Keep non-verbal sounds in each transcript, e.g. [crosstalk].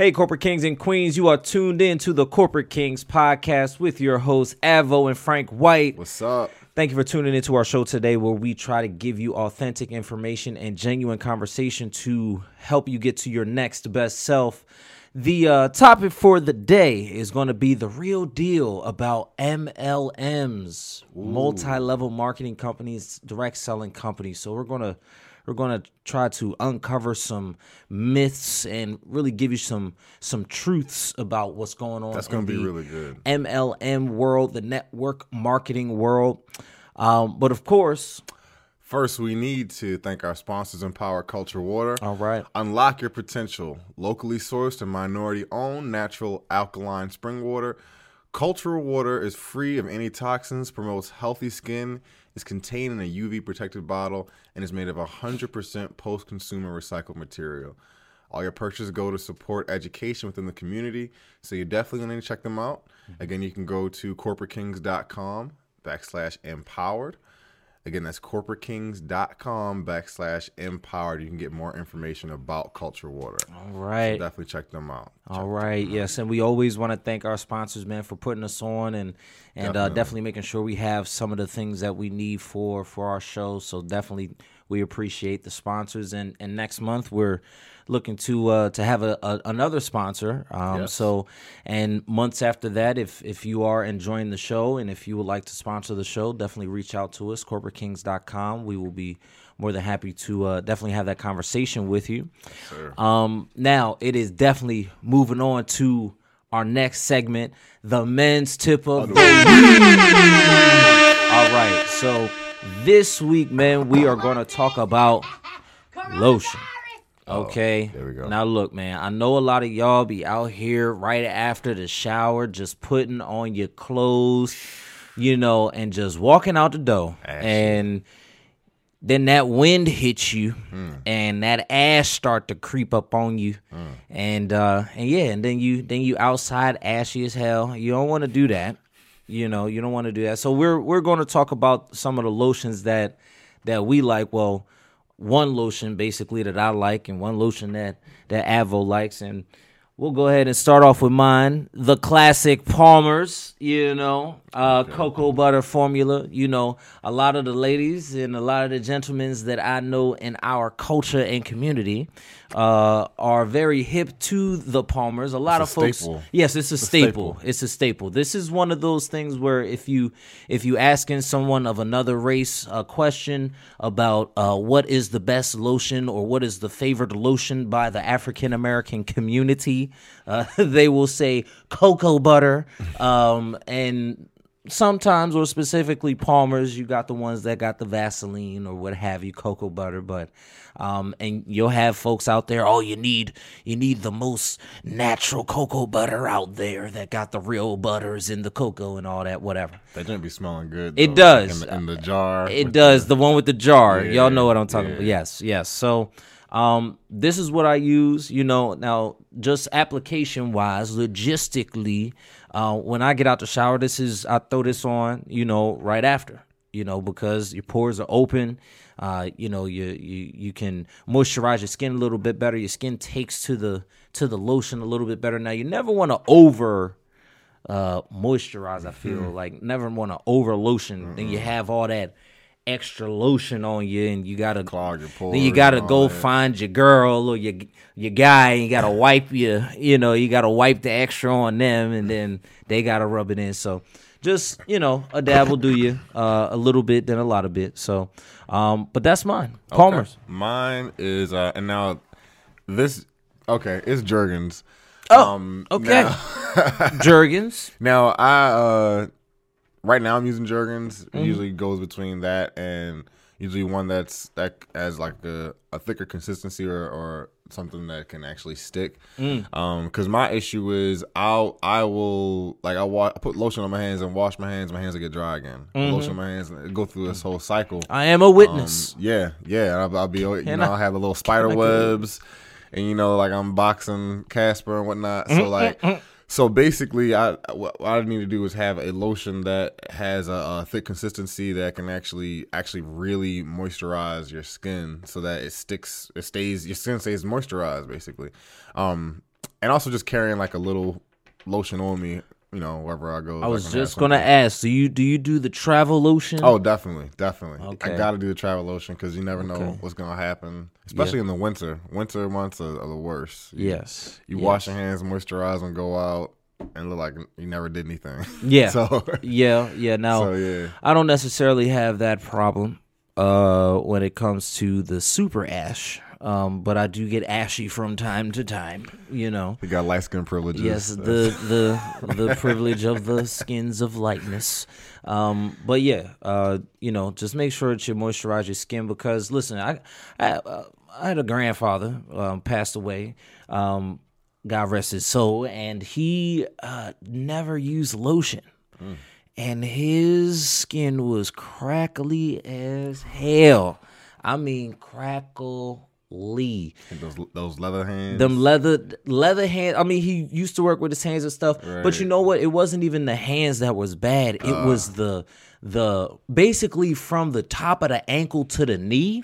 Hey, Corporate Kings and Queens, you are tuned in to the Corporate Kings podcast with your hosts, Avo and Frank White. What's up? Thank you for tuning into our show today, where we try to give you authentic information and genuine conversation to help you get to your next best self. The uh, topic for the day is going to be the real deal about MLMs, multi level marketing companies, direct selling companies. So, we're going to we're going to try to uncover some myths and really give you some some truths about what's going on. That's going to be really good. MLM world, the network marketing world. Um, but of course, First, we need to thank our sponsors, Empower Culture Water. all right. Unlock your potential. Locally sourced and minority owned natural alkaline spring water. Culture water is free of any toxins, promotes healthy skin, is contained in a UV protected bottle, and is made of 100% post consumer recycled material. All your purchases go to support education within the community, so you definitely need to check them out. Mm-hmm. Again, you can go to corporatekings.com backslash empowered. Again, that's corporatekings.com backslash empowered. You can get more information about Culture Water. All right. Definitely check them out. All right. Yes, and we always want to thank our sponsors, man, for putting us on and and Uh, Definitely. definitely making sure we have some of the things that we need for for our show. So definitely, we appreciate the sponsors. And and next month we're looking to uh, to have a, a another sponsor. Um, Yes. So and months after that, if if you are enjoying the show and if you would like to sponsor the show, definitely reach out to us, corporatekings.com. We will be more than happy to uh, definitely have that conversation with you. Um, now it is definitely moving on to our next segment, the men's tip of the week. All right, so this week, man, we are going to talk about lotion. Okay. there we go. Now look, man, I know a lot of y'all be out here right after the shower, just putting on your clothes, you know, and just walking out the door. And then that wind hits you Hmm. and that ash start to creep up on you and uh and yeah and then you then you outside ashy as hell you don't want to do that you know you don't want to do that. So we're we're going to talk about some of the lotions that that we like. Well one lotion basically that I like and one lotion that that Avo likes. And we'll go ahead and start off with mine the classic Palmer's you know uh cocoa butter formula you know a lot of the ladies and a lot of the gentlemen that I know in our culture and community uh are very hip to the Palmer's a lot It's of a folks staple. yes it's a staple. staple. it's a staple this is one of those things where if you if you asking someone of another race a question about uh, what is the best lotion or what is the favorite lotion by the African American community, uh, [laughs] they will say cocoa butter. Um, and sometimes, or specifically Palmer's, you got the ones that got the Vaseline or what have you, cocoa butter. But um, and you'll have folks out there. Oh, you need you need the most natural cocoa butter out there that got the real butters in the cocoa and all that, whatever. That didn't be smelling good. It though, like does. in, the, in the jar. It does. The one with the jar. Yeah, Y'all know what I'm talking yeah. about. Yes, yes. So, um, this is what I use. You know, now just application wise, logistically, uh, when I get out the shower, this is I throw this on. You know, right after. You know, because your pores are open. Uh, you know, you you you can moisturize your skin a little bit better. Your skin takes to the to the lotion a little bit better. Now, you never want to over uh moisturize i feel Mm-hmm. like never want to over lotion then you have all that extra lotion on you and you gotta Clog your pores then you gotta go that. find your girl or your your guy and you gotta wipe your you know you gotta wipe the extra on them and then they gotta rub it in so just you know a dab will do you uh a little bit then a lot of bit so um but that's mine palmer's Okay. Mine is, uh, and now this, okay, it's Jergens. oh Um, okay Now, [laughs] jergens now, I, uh, right now I'm using Jergens. Mm-hmm. It usually goes between that and usually one that's, that has like a, a thicker consistency or, or something that can actually stick. Mm. Um, cause my issue is I'll, I will, like, I, wa- I put lotion on my hands and wash my hands. My hands will get dry again. Mm-hmm. Lotion on my hands and go through this whole cycle. i am a Um, witness yeah, yeah. I'll, I'll be, you Can know, I- I'll have the little spider webs, and you know, like I'm boxing Casper and whatnot. Mm-hmm, So like, so basically, I what, I need to do is have a lotion that has a, a thick consistency that can actually actually really moisturize your skin, so that it sticks, it stays, your skin stays moisturized, basically. Um, and also just carrying like a little lotion on me, you know, wherever I go. I was just gonna ask, do you do you do the travel lotion? Oh, definitely, definitely. Okay. I got to do the travel lotion because you never know Okay. what's gonna happen, especially in the winter. Winter months are, are the worst. You- yes. You yes. wash your hands, moisturize, and go out, and look like you never did anything. [laughs] Yeah. so, Yeah, yeah. Now so yeah. I don't necessarily have that problem uh, when it comes to the super ash, um, but I do get ashy from time to time. You know. We got light skin privileges. Yes, the the the [laughs] privilege of the skins of lightness. Um, but yeah, uh, you know, just make sure that you moisturize your skin because listen, I I, uh, I had a grandfather um, passed away. Um, God rest his soul, and he uh, never used lotion. And his skin was crackly as hell. I mean, crackly. those those leather hands. Them leather leather hand. I mean, he used to work with his hands and stuff. But you know what? It wasn't even the hands that was bad. It uh. was the the basically from the top of the ankle to the knee.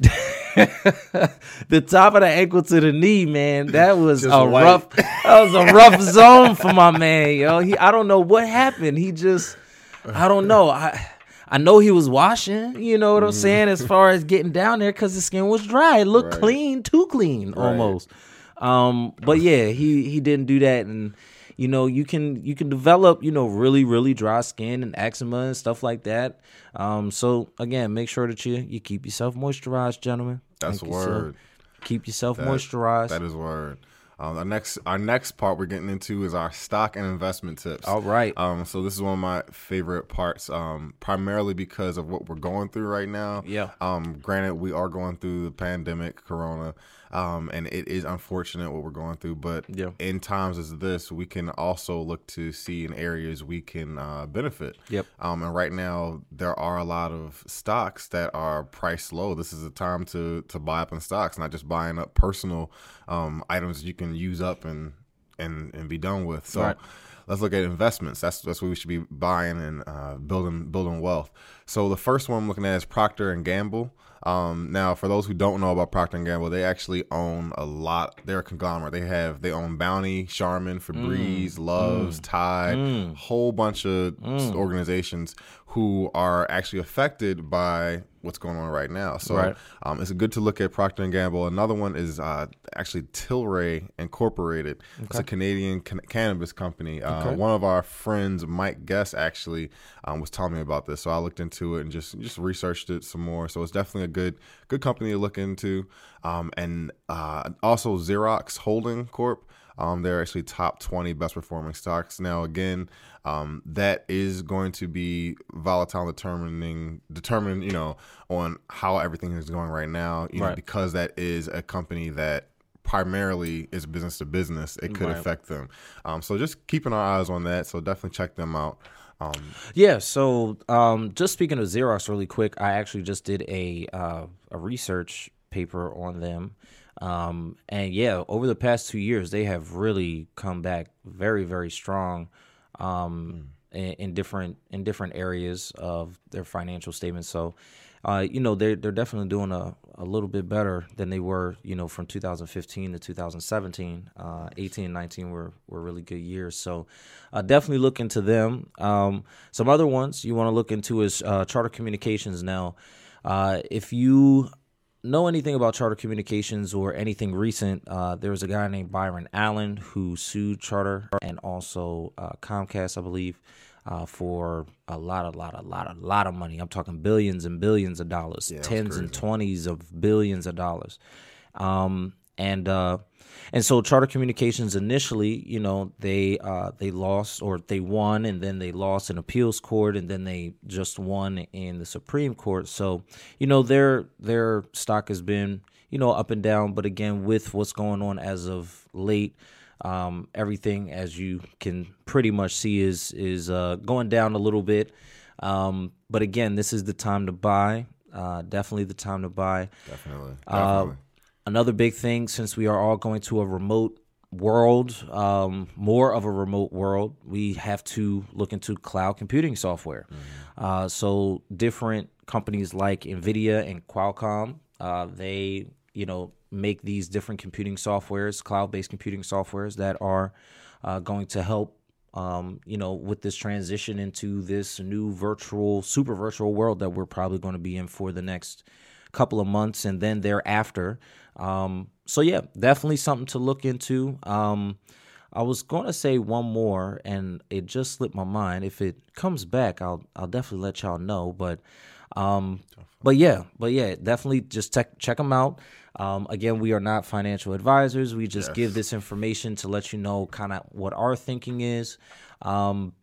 [laughs] the top of the ankle to the knee, man. That [laughs] was Just a white. rough. That was a rough zone for my man, yo. He, I don't know what happened. He just, I don't know. I, I know he was washing. You know what I'm saying? As far as getting down there, because his skin was dry. It looked Right. clean, too clean, almost. Um, but yeah, he he didn't do that, and you know you can you can develop you know really really dry skin and eczema and stuff like that. Um, so again, make sure that you you keep yourself moisturized, gentlemen. That's Keep a yourself- word. Keep yourself That- moisturized. That is word. Um, our next our next part we're getting into is our stock and investment tips. All right. Um, so this is one of my favorite parts, um, primarily because of what we're going through right now. Yeah. Um, granted, we are going through the pandemic, Corona, um, and it is unfortunate what we're going through. But Yeah. in times as this, we can also look to see in areas we can uh, benefit. Yep. Um, and right now, there are a lot of stocks that are priced low. This is a time to to buy up in stocks, not just buying up personal um, items you can use up and and and be done with. So. Right. Let's look at investments. That's that's what we should be buying and uh, building building wealth. So the first one I'm looking at is Procter and Gamble. Um, now, for those who don't know about Procter and Gamble, they actually own a lot. They're a conglomerate. They have they own Bounty, Charmin, Febreze, Luvs, Tide, whole bunch of organizations who are actually affected by what's going on right now. So Right. um, it's good to look at Procter and Gamble. Another one is uh, actually Tilray Incorporated. It's a Canadian can- cannabis company. Uh, One of our friends, Mike Guest, actually um, was telling me about this, so I looked into it and just just researched it some more. So it's definitely a good good company to look into. Um, and uh, also Xerox Holding Corp. Um, they're actually top 20 best performing stocks. Now, again, um, that is going to be volatile, determining, determining, you know, on how everything is going right now. You know, because that is a company that primarily is business to business. It could Right. affect them. Um, so just keeping our eyes on that. So definitely check them out. Um, Yeah, so um, just speaking of Xerox really quick, I actually just did a uh, a research paper on them. Um, and yeah, over the past two years, they have really come back very, very strong um, in, in different in different areas of their financial statements. So, uh, you know, they're they're definitely doing a, a little bit better than they were, you know, from 2015 to 2017. Uh, 18 and 19 were were really good years. So, uh, definitely look into them. Um, some other ones you want to look into is uh, Charter Communications. Now, uh, if you know anything about Charter Communications or anything recent, uh, there was a guy named Byron Allen who sued Charter and also uh, Comcast, I believe, uh, for a lot, a lot, a lot, a lot of money. I'm talking billions and billions of dollars, that's tens and twenties of billions of dollars. Um, and uh, and so Charter Communications initially, you know, they uh, they lost or they won, and then they lost in appeals court, and then they just won in the Supreme Court. So you know their their stock has been you know up and down, but again with what's going on as of late, um, everything as you can pretty much see is is uh, going down a little bit. Um, but again, this is the time to buy. Uh, definitely the time to buy. definitely. Uh, definitely. another big thing since we are all going to a remote world um, more of a remote world we have to look into cloud computing software uh, so different companies like nvidia and qualcomm uh, they you know make these different computing softwares, cloud-based computing softwares that are uh, going to help um, you know, with this transition into this new virtual, super virtual world that we're probably going to be in for the next couple of months and then thereafter. Um, so yeah, definitely something to look into. Um, I was going to say one more, and it just slipped my mind. If it comes back, I'll I'll definitely let y'all know. But um, but yeah, but yeah, definitely just check check them out. Um, again, we are not financial advisors. We just give this information to let you know kind of what our thinking is. Um,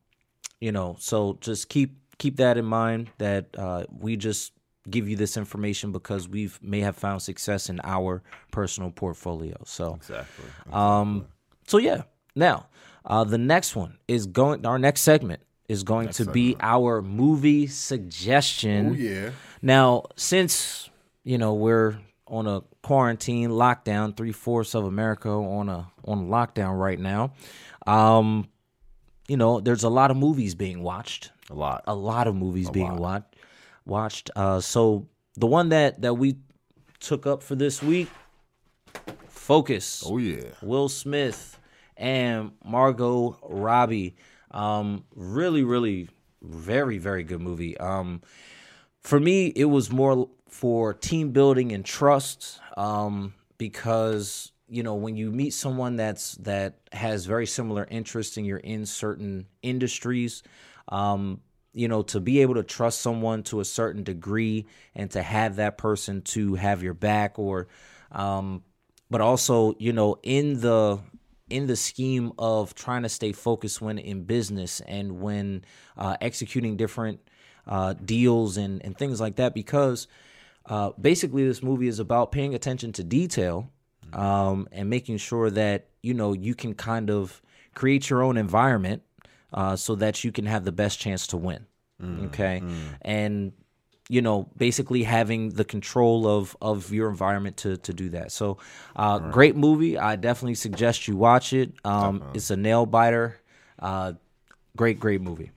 you know, so just keep keep that in mind that uh, we just give you this information because we've may have found success in our personal portfolio. So Exactly. um, so yeah. Now, uh, the next one is going. Our next segment is going to be our movie suggestion. oh yeah. Now, since you know we're on a quarantine lockdown, three fourths of America on a on lockdown right now. Um, you know, there's a lot of movies being watched. A lot. A lot of movies being watched. Watched. Uh, so the one that that we took up for this week, Focus. Oh yeah. Will Smith and Margot Robbie. Um, really, really, very, very good movie. Um, for me, it was more for team building and trust. Um, because you know when you meet someone that's that has very similar interests and you're in certain industries, um, you know to be able to trust someone to a certain degree and to have that person to have your back or um, but also you know in the in the scheme of trying to stay focused when in business and when uh, executing different uh, deals and, and things like that because uh, basically this movie is about paying attention to detail um, and making sure that you know you can kind of create your own environment uh, so that you can have the best chance to win. Okay? and you know basically having the control of of your environment to to do that. So uh great movie. I definitely suggest you watch it. Um it's a nail biter. Uh great great movie.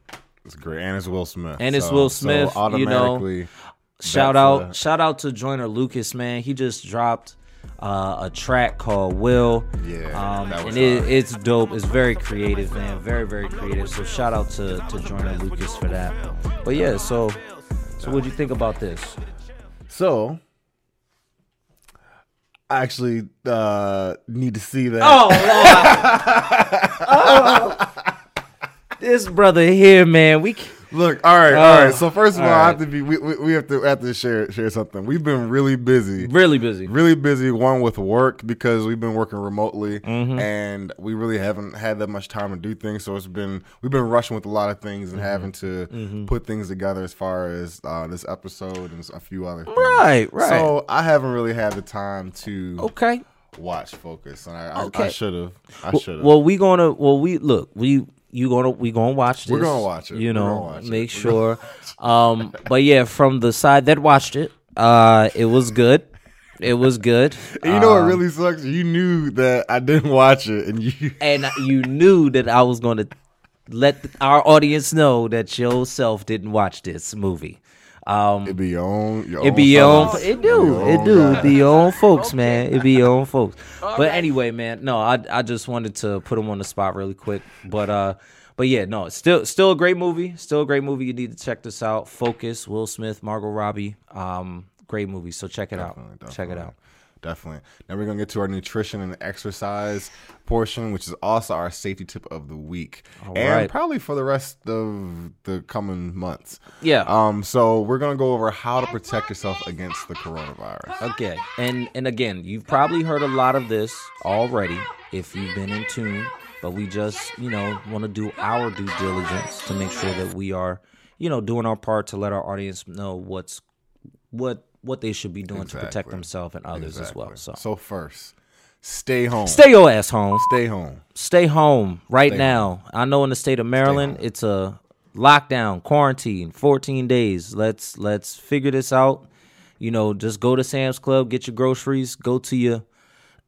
It's great, and it's Will Smith. And it's So- Will so Smith, you know. Shout out shout out to Joyner Lucas man. He just dropped uh, a track called will. Yeah, um, and it, it's dope. It's very creative man. Very very creative. So shout out to to Joyner Lucas for that. But yeah so so what'd you think about this? So, I actually uh, need to see that. Oh, [laughs] this brother here, man. We c- Look, all right, all Oh. So first of all, all I have to be. We, we, we have to have to share share something. We've been really busy. really busy. really busy one with work because we've been working remotely Mm-hmm. and we really haven't had that much time to do things so it's been we've been rushing with a lot of things Mm-hmm. and having to put things together as far as uh, this episode and a few other things Right, right. so i haven't really had the time to Okay. watch focus and i, I, I should have i should have Well, we gonna. Well, we look. We you gonna we gonna watch this. We're gonna watch it. You know, gonna watch it. make We're sure. [laughs] Um, but yeah, from the side that watched it, uh, it was good. It was good. and you know what Um, really sucks you knew that i didn't watch it and you [laughs] and you knew that I was to let our audience know that yourself didn't watch this movie. Um, it be your own your it be your own. fellas. It do. It do. guys. It be your own folks, man. It be your own folks. But anyway, man. No, I I just wanted to put him on the spot really quick. But uh, but yeah, no, it's still still a great movie. Still a great movie. You need to check this out. Focus. Will Smith, Margot Robbie. Um, great movie. So check it out. Definitely, Check it out. Definitely. Now we're gonna get to our nutrition and exercise portion, which is also our safety tip of the week, and right. probably for the rest of the coming months. Yeah. Um. So we're gonna go over how to protect yourself against the coronavirus. Okay, and and again, you've probably heard a lot of this already if you've been in tune. But we just, you know, want to do our due diligence to make sure that we are, you know, doing our part to let our audience know what's what what they should be doing to protect themselves and others as well. So So first, stay home. stay your ass home. Stay home. Stay home right Stay now. I know in the state of Maryland, it's a lockdown, quarantine, 14 days. Let's let's figure this out. You know, just go to Sam's Club, get your groceries, go to your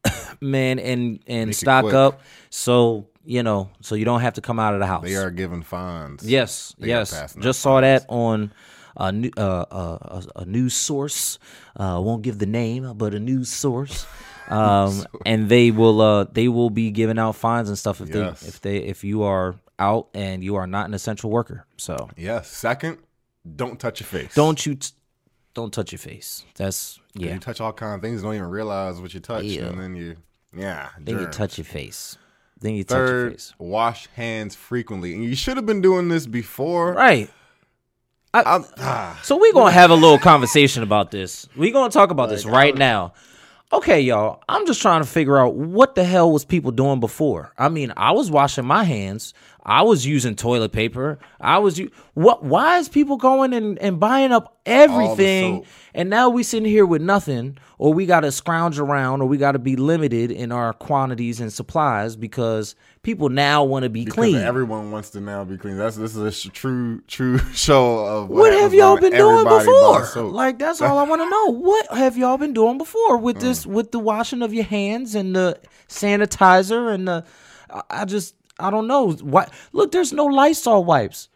[coughs] man and and Make stock up. So, you know, so you don't have to come out of the house. They are giving fines. Yes, They yes. Just saw that on a new uh, a, a news source. Uh, won't give the name, but a news source. [laughs] Um, and they will uh, they will be giving out fines and stuff if Yes. they if they if you are out and you are not an essential worker. So Yes. Second, don't touch your face. don't you t- don't touch your face. That's yeah. You touch all kind of things, don't even realize what you touch, Ew. and then you, yeah. Then you touch your face. Then you touch your face. wash hands frequently, and you should have been doing this before. Right. I'm- ah, So we're gonna have a little conversation about this. We're gonna talk about this right now. Okay, y'all. I'm just trying to figure out what the hell was people doing before. I mean, I was washing my hands. I was using toilet paper. I was u- what? Why is people going and, and buying up everything? And now we sitting here with nothing, or we got to scrounge around, or we got to be limited in our quantities and supplies because people now want to be because clean. everyone wants to now be clean. That's this is a sh- true, true [laughs] show of What have y'all been doing before? Like that's all I want to [laughs] know. What have y'all been doing before with this Mm. with the washing of your hands and the sanitizer and the I just I don't know. What look, there's no Lysol wipes.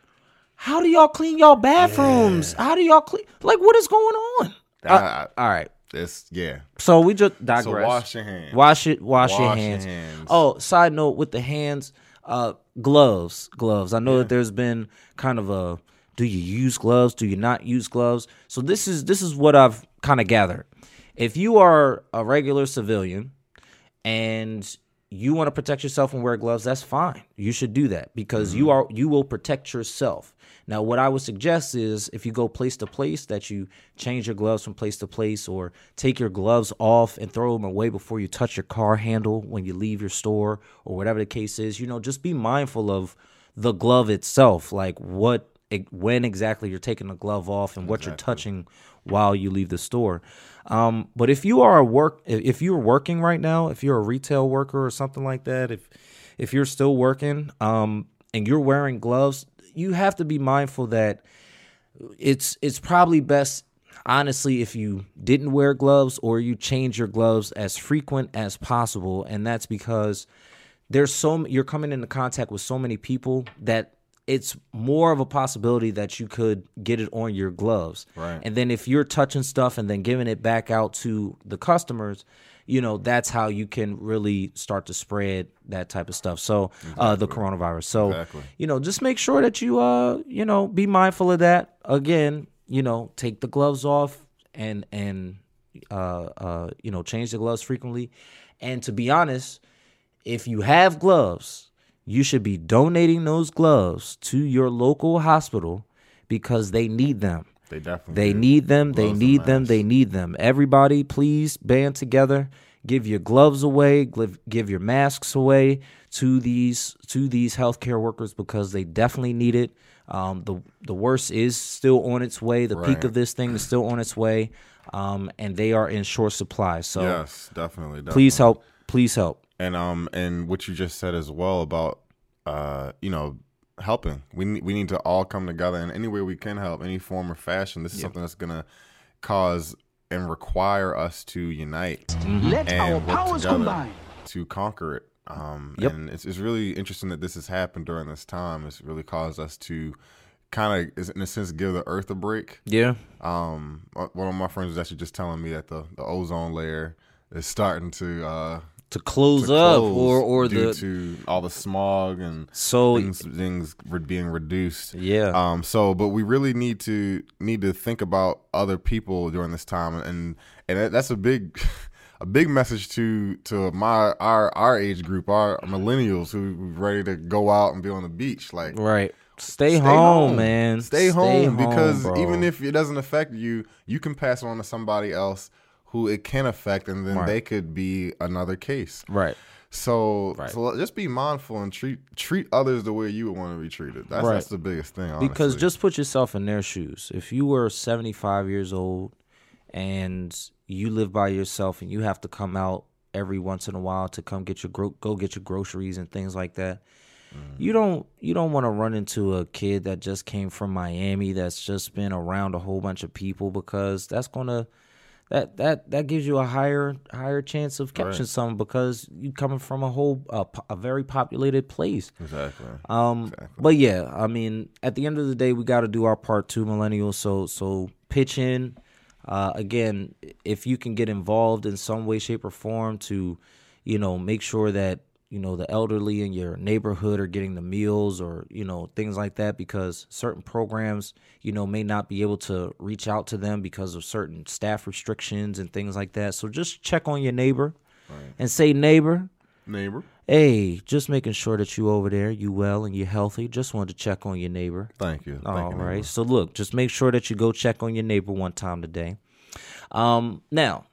How do y'all clean y'all bathrooms? How do y'all clean like what is going on? Uh, I- all right. It's yeah. So we just digress. So wash your hands. Wash it. Wash, your Wash your hands. hands. Oh, side note with the hands, uh, gloves, gloves. I know that there's been kind of a. Do you use gloves? Do you not use gloves? So this is this is what I've kind of gathered. If you are a regular civilian and you want to protect yourself and wear gloves, that's fine. You should do that because you mm-hmm. are you will protect yourself. Now, what I would suggest is if you go place to place, that you change your gloves from place to place, or take your gloves off and throw them away before you touch your car handle when you leave your store, or whatever the case is. You know, just be mindful of the glove itself, like what when exactly you're taking the glove off and what you're touching while you leave the store. Um, but if you are a work, if you're working right now, if you're a retail worker or something like that, if if you're still working um, and you're wearing gloves, you have to be mindful that it's it's probably best honestly if you didn't wear gloves or you change your gloves as frequent as possible and that's because there's so you're coming into contact with so many people that it's more of a possibility that you could get it on your gloves. Right. and then if you're touching stuff and then giving it back out to the customers you know that's how you can really start to spread that type of stuff. So uh the coronavirus. So Exactly. you know just make sure that you uh you know be mindful of that. Again you know take the gloves off and and uh uh you know change the gloves frequently. And to be honest if you have gloves you should be donating those gloves to your local hospital because they need them They definitely. they do. need them. They Gloves need them. They need them. Everybody, please band together. Give your gloves away. Give, your masks away to these to these healthcare workers because they definitely need it. Um, the the worst is still on its way. The peak of this thing is still on its way, um, and they are in short supply. So Yes, definitely. definitely. please help. Please help. And um and what you just said as well about uh you know helping we need we need to all come together in any way we can help any form or fashion this is something that's gonna cause and require us to unite Let and our powers combine. to conquer it um Yep. and it's, it's really interesting that this has happened during this time it's really caused us to kind of in a sense give the earth a break Yeah. um one of my friends was actually just telling me that the, the ozone layer is starting to uh To close to up close or or due the to all the smog and so things things being reduced. yeah. Um. So, but we really need to need to think about other people during this time, and and that's a big. [laughs] A big message to to my our our age group, our millennials who ready to go out and be on the beach. Like right. Stay, home, man. Stay, home because bro. even if it doesn't affect you, you can pass it on to somebody else who it can affect, and then Right. they could be another case. right. So, Right. so just be mindful and treat treat others the way you would want to be treated. That's Right. that's the biggest thing. Honestly. Because just put yourself in their shoes. If you were 75 years old and you live by yourself and you have to come out every once in a while to come get your gro- go get your groceries and things like that, mm. you don't you don't want to run into a kid that just came from Miami that's just been around a whole bunch of people because that's going to that that that gives you a higher higher chance of catching Right. some because you coming from a whole uh, po- a very populated place. Exactly. Um, but yeah, I mean, at the end of the day, we got to do our part too, millennials. So so pitch in. Uh, again, if you can get involved in some way, shape, or form to, you know, make sure that you know the elderly in your neighborhood are getting the meals or you know things like that, because certain programs, you know, may not be able to reach out to them because of certain staff restrictions and things like that. So just check on your neighbor and say, neighbor, Neighbor. Hey, just making sure that you over there, you well and you healthy. Just wanted to check on your neighbor. Thank you. Thank All right. So look, just make sure that you go check on your neighbor one time today. Um, now,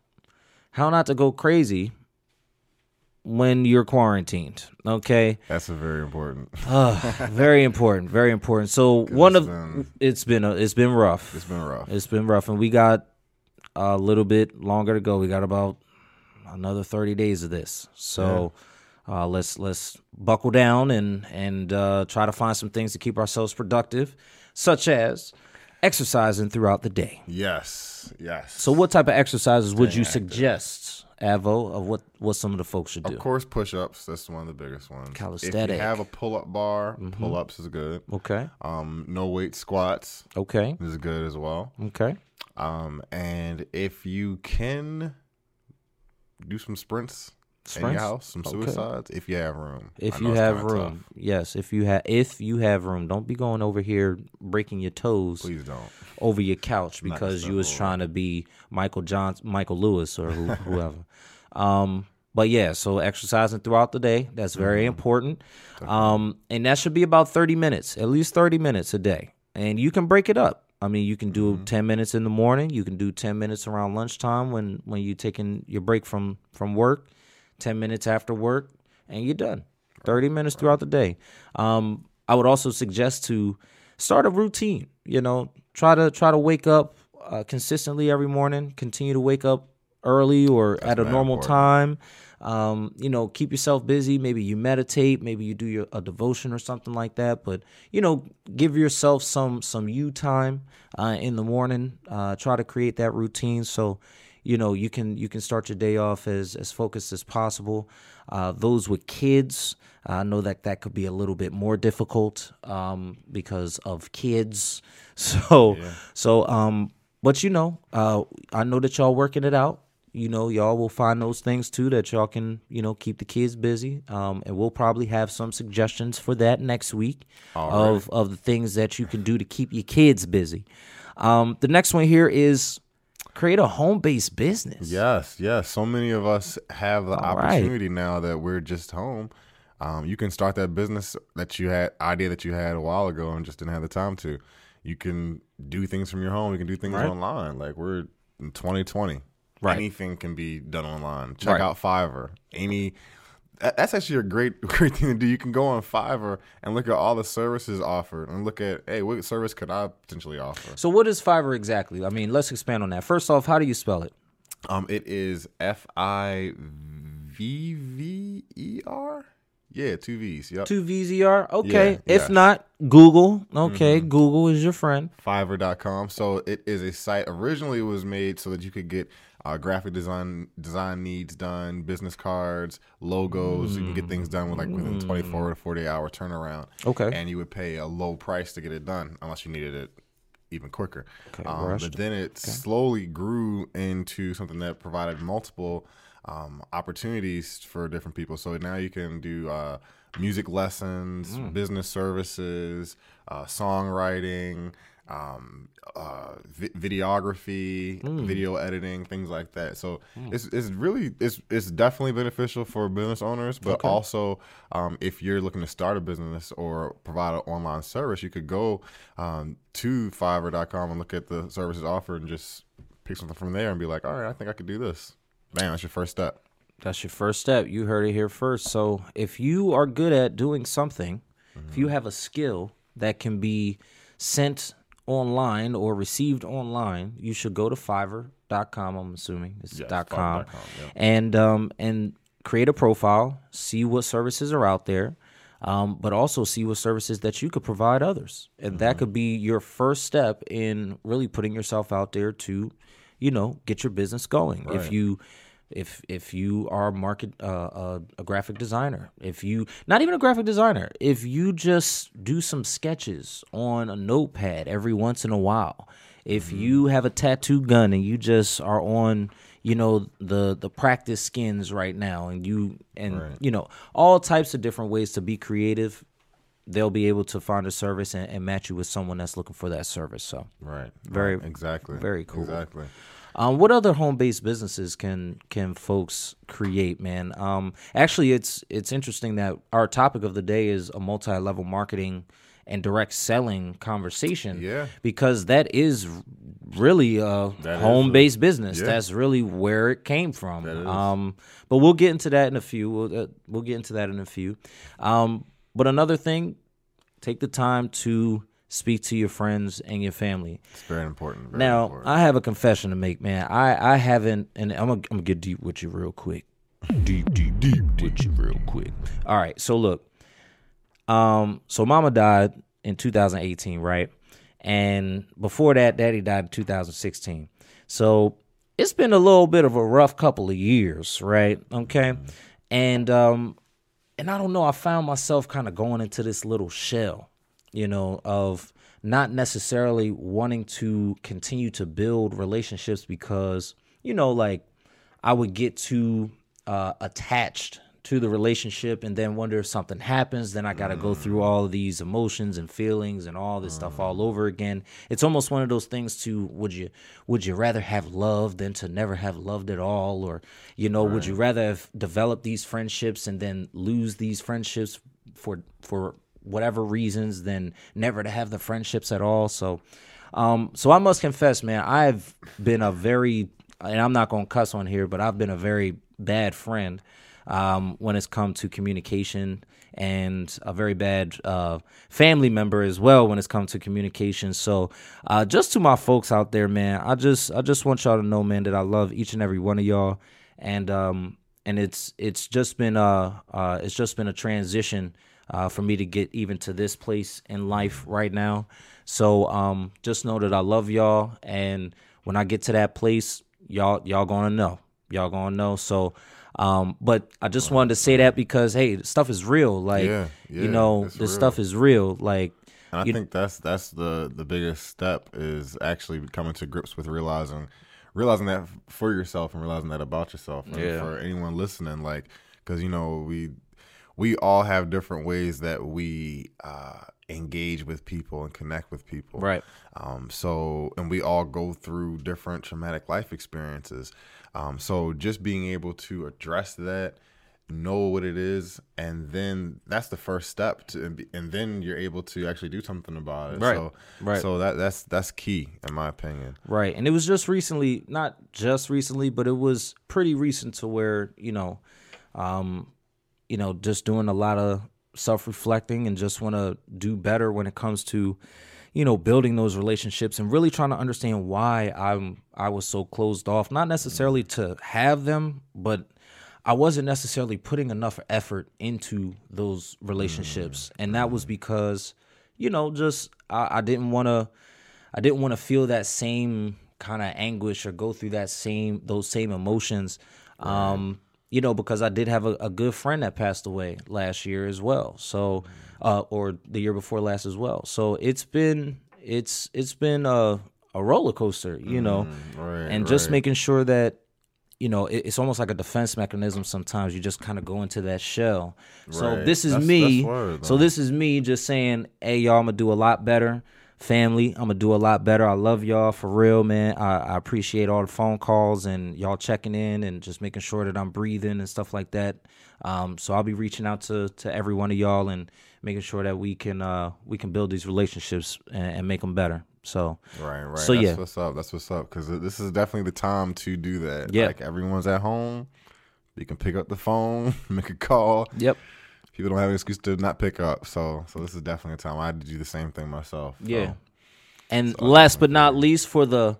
how not to go crazy when you're quarantined? Okay, That's a very important. [sighs] very important, very important. So [laughs] one it's of been- it's been a, it's been rough. It's been rough. It's been rough, and we got a little bit longer to go. We got about another thirty days of this. So uh, let's let's buckle down and and uh, try to find some things to keep ourselves productive, such as exercising throughout the day. Yes. Yes. So, what type of exercises would you suggest, Avo, of what what some of the folks should do? Of course, push-ups. That's one of the biggest ones. If you have a pull-up bar, pull-ups is good. Okay, Um, no weight squats okay, is good as well. okay. Um, and if you can do some sprints, in your house, some Okay. suicides, if you have room. If you have room, tough. yes. If you have, if you have room, don't be going over here breaking your toes please don't. over your couch because you was trying to be Michael Johnson, Michael Lewis, or who, [laughs] whoever. Um, but yeah, so exercising throughout the day that's very Mm-hmm. important, um, and that should be about thirty minutes, at least thirty minutes a day, and you can break it up. I mean, you can do Mm-hmm. ten minutes in the morning, you can do ten minutes around lunchtime when when you're taking your break from from work, ten minutes after work, and you're done. Thirty minutes throughout the day. Um, I would also suggest to start a routine. You know, try to try to wake up uh, consistently every morning. Continue to wake up early or at a normal important. time. Um, you know, keep yourself busy. Maybe you meditate. Maybe you do your a devotion or something like that. But you know, give yourself some some you time uh, in the morning. Uh, try to create that routine so you know you can you can start your day off as as focused as possible. Uh, those with kids, I know that that could be a little bit more difficult um, because of kids. [laughs] So so um, but you know, uh, I know that y'all working it out. You know, y'all will find those things too that y'all can, you know, keep the kids busy. Um, and we'll probably have some suggestions for that next week of of the things that you can do to keep your kids busy. Um, the next one here is create a home based business. Yes, yes. So many of us have the All right. opportunity now that we're just home. Um, you can start that business that you had idea that you had a while ago and just didn't have the time to. You can do things from your home. You can do things Right. online. Like we're in 2020. Right. Anything can be done online. Check Right. out Fiverr. Any that's actually a great [laughs] great thing to do. You can go on Fiverr and look at all the services offered and look at hey, what service could I potentially offer? So what is Fiverr exactly? I mean, let's expand on that. First off, how do you spell it? Um, it is F I V V E R. Yeah, two V's. Yep. Two VZR? Okay. Yeah, if not, Google. Okay, Google is your friend. Fiverr.com. So it is a site. Originally, it was made so that you could get uh, graphic design design needs done, business cards, logos. You can get things done with like within 24 to 48 hour turnaround. Okay. And you would pay a low price to get it done, unless you needed it even quicker. Okay, Um, but then it slowly grew into something that provided multiple um, opportunities for different people. So now you can do uh, music lessons, Mm. business services, uh, songwriting, um, uh, vi- videography, Mm. video editing, things like that. So it's, it's really it's it's definitely beneficial for business owners, but also um, if you're looking to start a business or provide an online service, you could go um, to Fiverr.com and look at the services offered and just pick something from there and be like, all right, I think I could do this. Bam, that's your first step. That's your first step. You heard it here first. So if you are good at doing something, if you have a skill that can be sent online or received online, you should go to Fiverr.com. I'm assuming it's Yes, dot .com, yeah. and um and create a profile, see what services are out there. Um, but also see what services that you could provide others, and that could be your first step in really putting yourself out there to, you know, get your business going. If you if if you are a market uh, uh, a graphic designer, if you not even a graphic designer, if you just do some sketches on a notepad every once in a while, if Mm-hmm. you have a tattoo gun and you just are on you know the the practice skins right now and you and Right. you know all types of different ways to be creative they'll be able to find a service and, and match you with someone that's looking for that service so Right. Very- right, exactly. very cool. Exactly. Um, what other home-based businesses can can folks create, man? Um, actually, it's it's interesting that our topic of the day is a multi-level marketing and direct selling conversation. Yeah. because that is really a That is home-based business. yeah. That's really where it came from. Um, but we'll get into that in a few. We'll uh, we'll get into that in a few. Um, but another thing, take the time to speak to your friends and your family. It's very important. Very Now, important. I have a confession to make, man. I, I haven't, and I'm gonna, I'm gonna get deep with you real quick. Deep, deep, deep with you real quick. All right. So look, um, so Mama died in 2018, right? And before that, Daddy died in 2016. So it's been a little bit of a rough couple of years, right? Okay, and um, and I don't know. I found myself kind of going into this little shell, you know, of not necessarily wanting to continue to build relationships because, you know, like I would get too uh, attached to the relationship and then wonder if something happens. Then I got to go through all of these emotions and feelings and all this stuff all over again. It's almost one of those things to would you would you rather have love than to never have loved at all, or you know, would you rather have developed these friendships and then lose these friendships for for whatever reasons than never to have the friendships at all. So, um, so I must confess, man, I've been a very, and I'm not gonna cuss on here, but I've been a very bad friend um, when it's come to communication and a very bad uh, family member as well when it's come to communication. So, uh, just to my folks out there, man, I just I just want y'all to know, man, that I love each and every one of y'all, and um, and it's it's just been uh, uh it's just been a transition uh, for me to get even to this place in life right now. So um, just know that I love y'all, and when I get to that place, y'all y'all gonna know, y'all gonna know. So, um, but I just wanted to say that because hey, stuff is real. Like Yeah, you know, it's this real. stuff is real. Like And I You- think that's that's the the biggest step is actually coming to grips with realizing realizing that for yourself and realizing that about yourself. And Yeah. for anyone listening, like because you know we we all have different ways that we uh, engage with people and connect with people. right, Um, so, and we all go through different traumatic life experiences. Um, so, just being able to address that, know what it is, and then that's the first step. To, and, then you're able to actually do something about it. Right, So, right. So that that's that's key in my opinion. right. And it was just recently, not just recently, but it was pretty recent to where you know, um, you know, just doing a lot of self reflecting and just want to do better when it comes to, you know, building those relationships and really trying to understand why I'm I was so closed off. Not necessarily to have them, but I wasn't necessarily putting enough effort into those relationships, and that was because, you know, just I, I didn't want to, I didn't want to feel that same kind of anguish or go through that same those same emotions. Um, you know, because I did have a, a good friend that passed away last year as well. So, uh, or the year before last as well. So it's been it's it's been a a roller coaster, you know, Right. and just right. making sure that you know it, it's almost like a defense mechanism. Sometimes you just kind of go into that shell. So this is That's- me. that's word, so this is me just saying, hey y'all, I'm gonna do a lot better. Family, I'm gonna do a lot better. I love y'all for real, man. I, I appreciate all the phone calls and y'all checking in and just making sure that I'm breathing and stuff like that. Um, so I'll be reaching out to to every one of y'all and making sure that we can uh, we can build these relationships and, and make them better. So Right, right. So, That's yeah. what's up. That's what's up. Because this is definitely the time to do that. Yeah. Like everyone's at home, you can pick up the phone, [laughs] make a call. yep, People don't have an excuse to not pick up. So, so this is definitely a time I had to do the same thing myself. So. Yeah. And last but not least, for the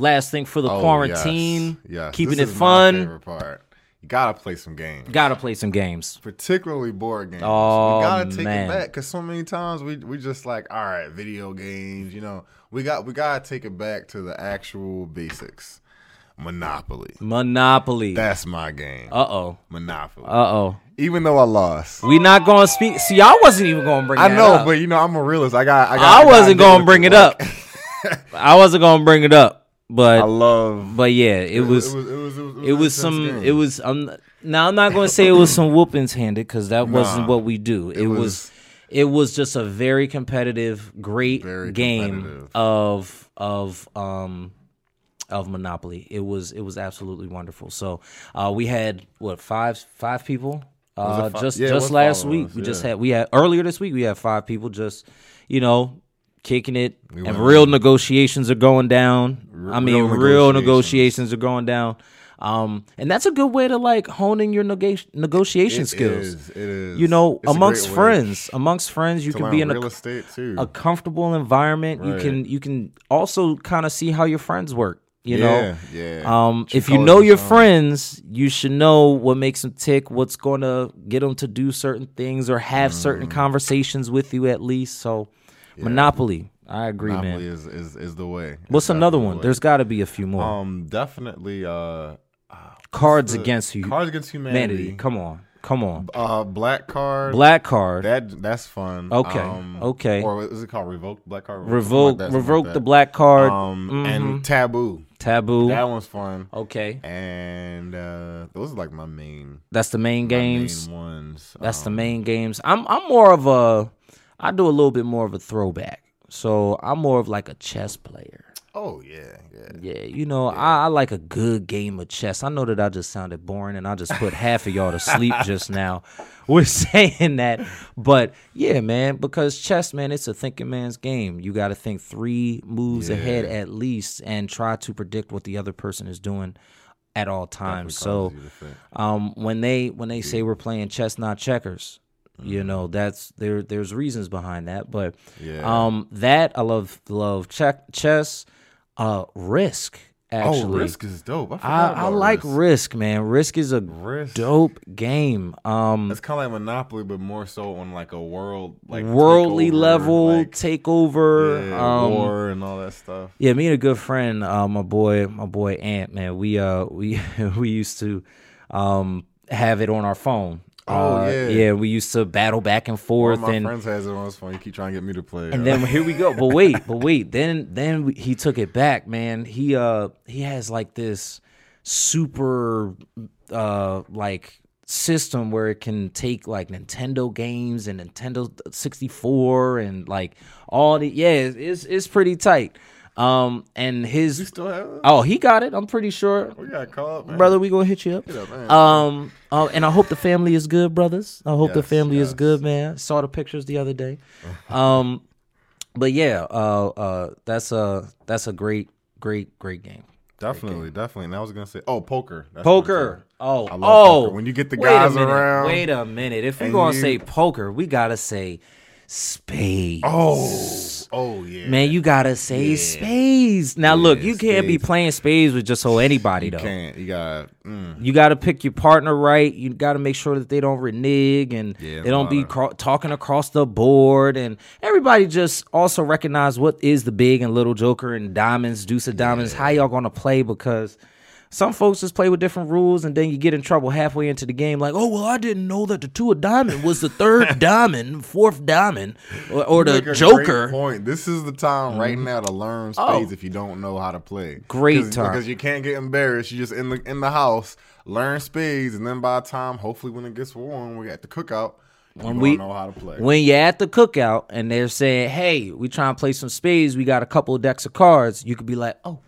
last thing for the Oh, quarantine, yes, yes. keeping This it fun. favorite part. you gotta play some games. Gotta play some games. Particularly board games. Oh, we gotta take man. it back because so many times we we just like, all right, video games. You know, we got we gotta take it back to the actual basics. Monopoly. Monopoly. That's my game. Uh oh. Monopoly. Uh oh. Even though I lost. We not gonna speak. See, I wasn't even gonna bring. It up. I know, up. but you know, I'm a realist. I got. I, got, I wasn't deal gonna bring it up. [laughs] I wasn't gonna bring it up, but I love. but yeah, it was It was. It was. It was, it was some it was um now I'm not going to say it was some whoopings handed cuz that wasn't what we do. It, was, was- it was just a very competitive great Very game competitive. of of um of Monopoly. It was it was absolutely wonderful. So, uh we had what five five people uh just Yeah, just last week. us, we just had we had earlier this week we had five people just you know kicking it and went real negotiations are going down. I mean real real negotiations. negotiations are going down. Um, and that's a good way to like honing your nega- negotiation It skills. is, It is. You know, It's amongst friends, amongst friends, you can be in real a, estate too. a comfortable environment. You can you can also kind of see how your friends work. You yeah, know, yeah. um, if you know your shown. friends, you should know what makes them tick, what's going to get them to do certain things or have Mm. certain conversations with you at least. So, Monopoly, I agree, Monopoly man. is, is is the way. What's It's another one? the. There's got to be a few more. um definitely uh Cards the- Against You- Cards Against Humanity. Humanity. Come on, come on. Uh, Black Card. Black Card. That that's fun. Okay, Um, okay. Or is it called Revoked Black Card? revoke like revoke like the black card. Um Mhm. and Taboo. Taboo. That one's fun. okay, And uh those are like my main that's the main games. main ones. That's the Um, main games. I'm I'm more of a I do a little bit more of a throwback. So I'm more of like a chess player. Oh yeah, yeah. Yeah, you know, I, I like a good game of chess. I know that I just sounded boring and I just put half of y'all to sleep [laughs] just now [laughs] We're saying that. But yeah, man, because chess, man, it's a thinking man's game. You got to think three moves ahead at least and try to predict what the other person is doing at all times. So Causes you to think. um, when they when they say we're playing chess, not checkers, you know, that's there. There's reasons behind that, but Yeah. um, that I love love check chess, uh, risk. Actually, oh, Risk is dope. I, I, I like Risk. risk, man. Risk is a Risk. dope game. Um, It's kind of like Monopoly, but more so on like a world, like worldly takeover, level like, takeover. yeah, um, war and all that stuff. Yeah, me and a good friend, uh, my boy, my boy Ant, man. We uh [laughs] we we used to um have it on our phone. Oh, Uh, yeah. yeah. We used to battle back and One forth, of my and friends has it on his phone. He keep trying to get me to play. and then here we go. But [laughs] wait, but wait. Then then we, he took it back, man. He uh he has like this super uh like system where it can take like Nintendo games and Nintendo 64 and like all the yeah, it's it's, it's pretty tight. Um and you his still have it? oh he got it. I'm pretty sure. We got caught, man. Brother, we gonna hit you up. up, man. Um, uh, and I hope the family is good, brothers. I hope the Yes, family is good, man. Saw the pictures the other day. Um, but yeah, uh, uh, that's a that's a great, great, great game. Definitely, definitely. And I was gonna say, oh, poker. That's Poker. Oh, I love oh. poker. When you get the guys minute, around Wait a minute. If we're gonna you- say poker, we gotta say spades. Oh, oh yeah. Man, you gotta say spades. Now, look, Yeah, you can't be playing spades with just so anybody though. can't. You got. Mm, You got to pick your partner right. You got to make sure that they don't renege and Yeah, they don't be cro- talking across the board. And everybody just also recognize what is the big and little joker and diamonds, deuce of diamonds. How y'all gonna play? Because some folks just play with different rules, and then you get in trouble halfway into the game. Like, oh well, I didn't know that the two of diamond was the third [laughs] diamond, fourth diamond, or, or the make a great joker. Mm-hmm. Point. This is the time right now to learn spades if you don't know how to play. Great time. because you can't get embarrassed. You just in the in the house learn spades, and then by the time, hopefully, when it gets warm, we at the cookout. You When we- know how to play. When you're at the cookout and they're saying, "Hey, we trying to play some spades. We got a couple of decks of cards." You could be like, "Oh,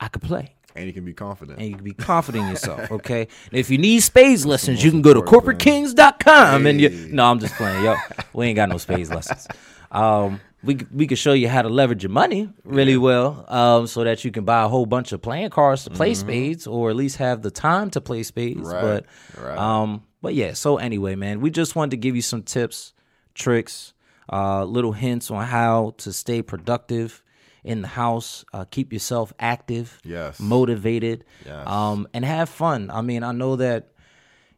I could play." And you can be confident. and you can be confident in yourself, okay? And if you need spades lessons, you can go to corporatekings.com and you Hey. No, I'm just playing. Yo, we ain't got no spades lessons. Um we we can show you how to leverage your money really well, um, so that you can buy a whole bunch of playing cards to play spades, or at least have the time to play spades. Right, But right. um, but yeah. So anyway, man, we just wanted to give you some tips, tricks, uh, little hints on how to stay productive in the house, uh, keep yourself active, Yes. motivated, Yes. um, and have fun. I mean, I know that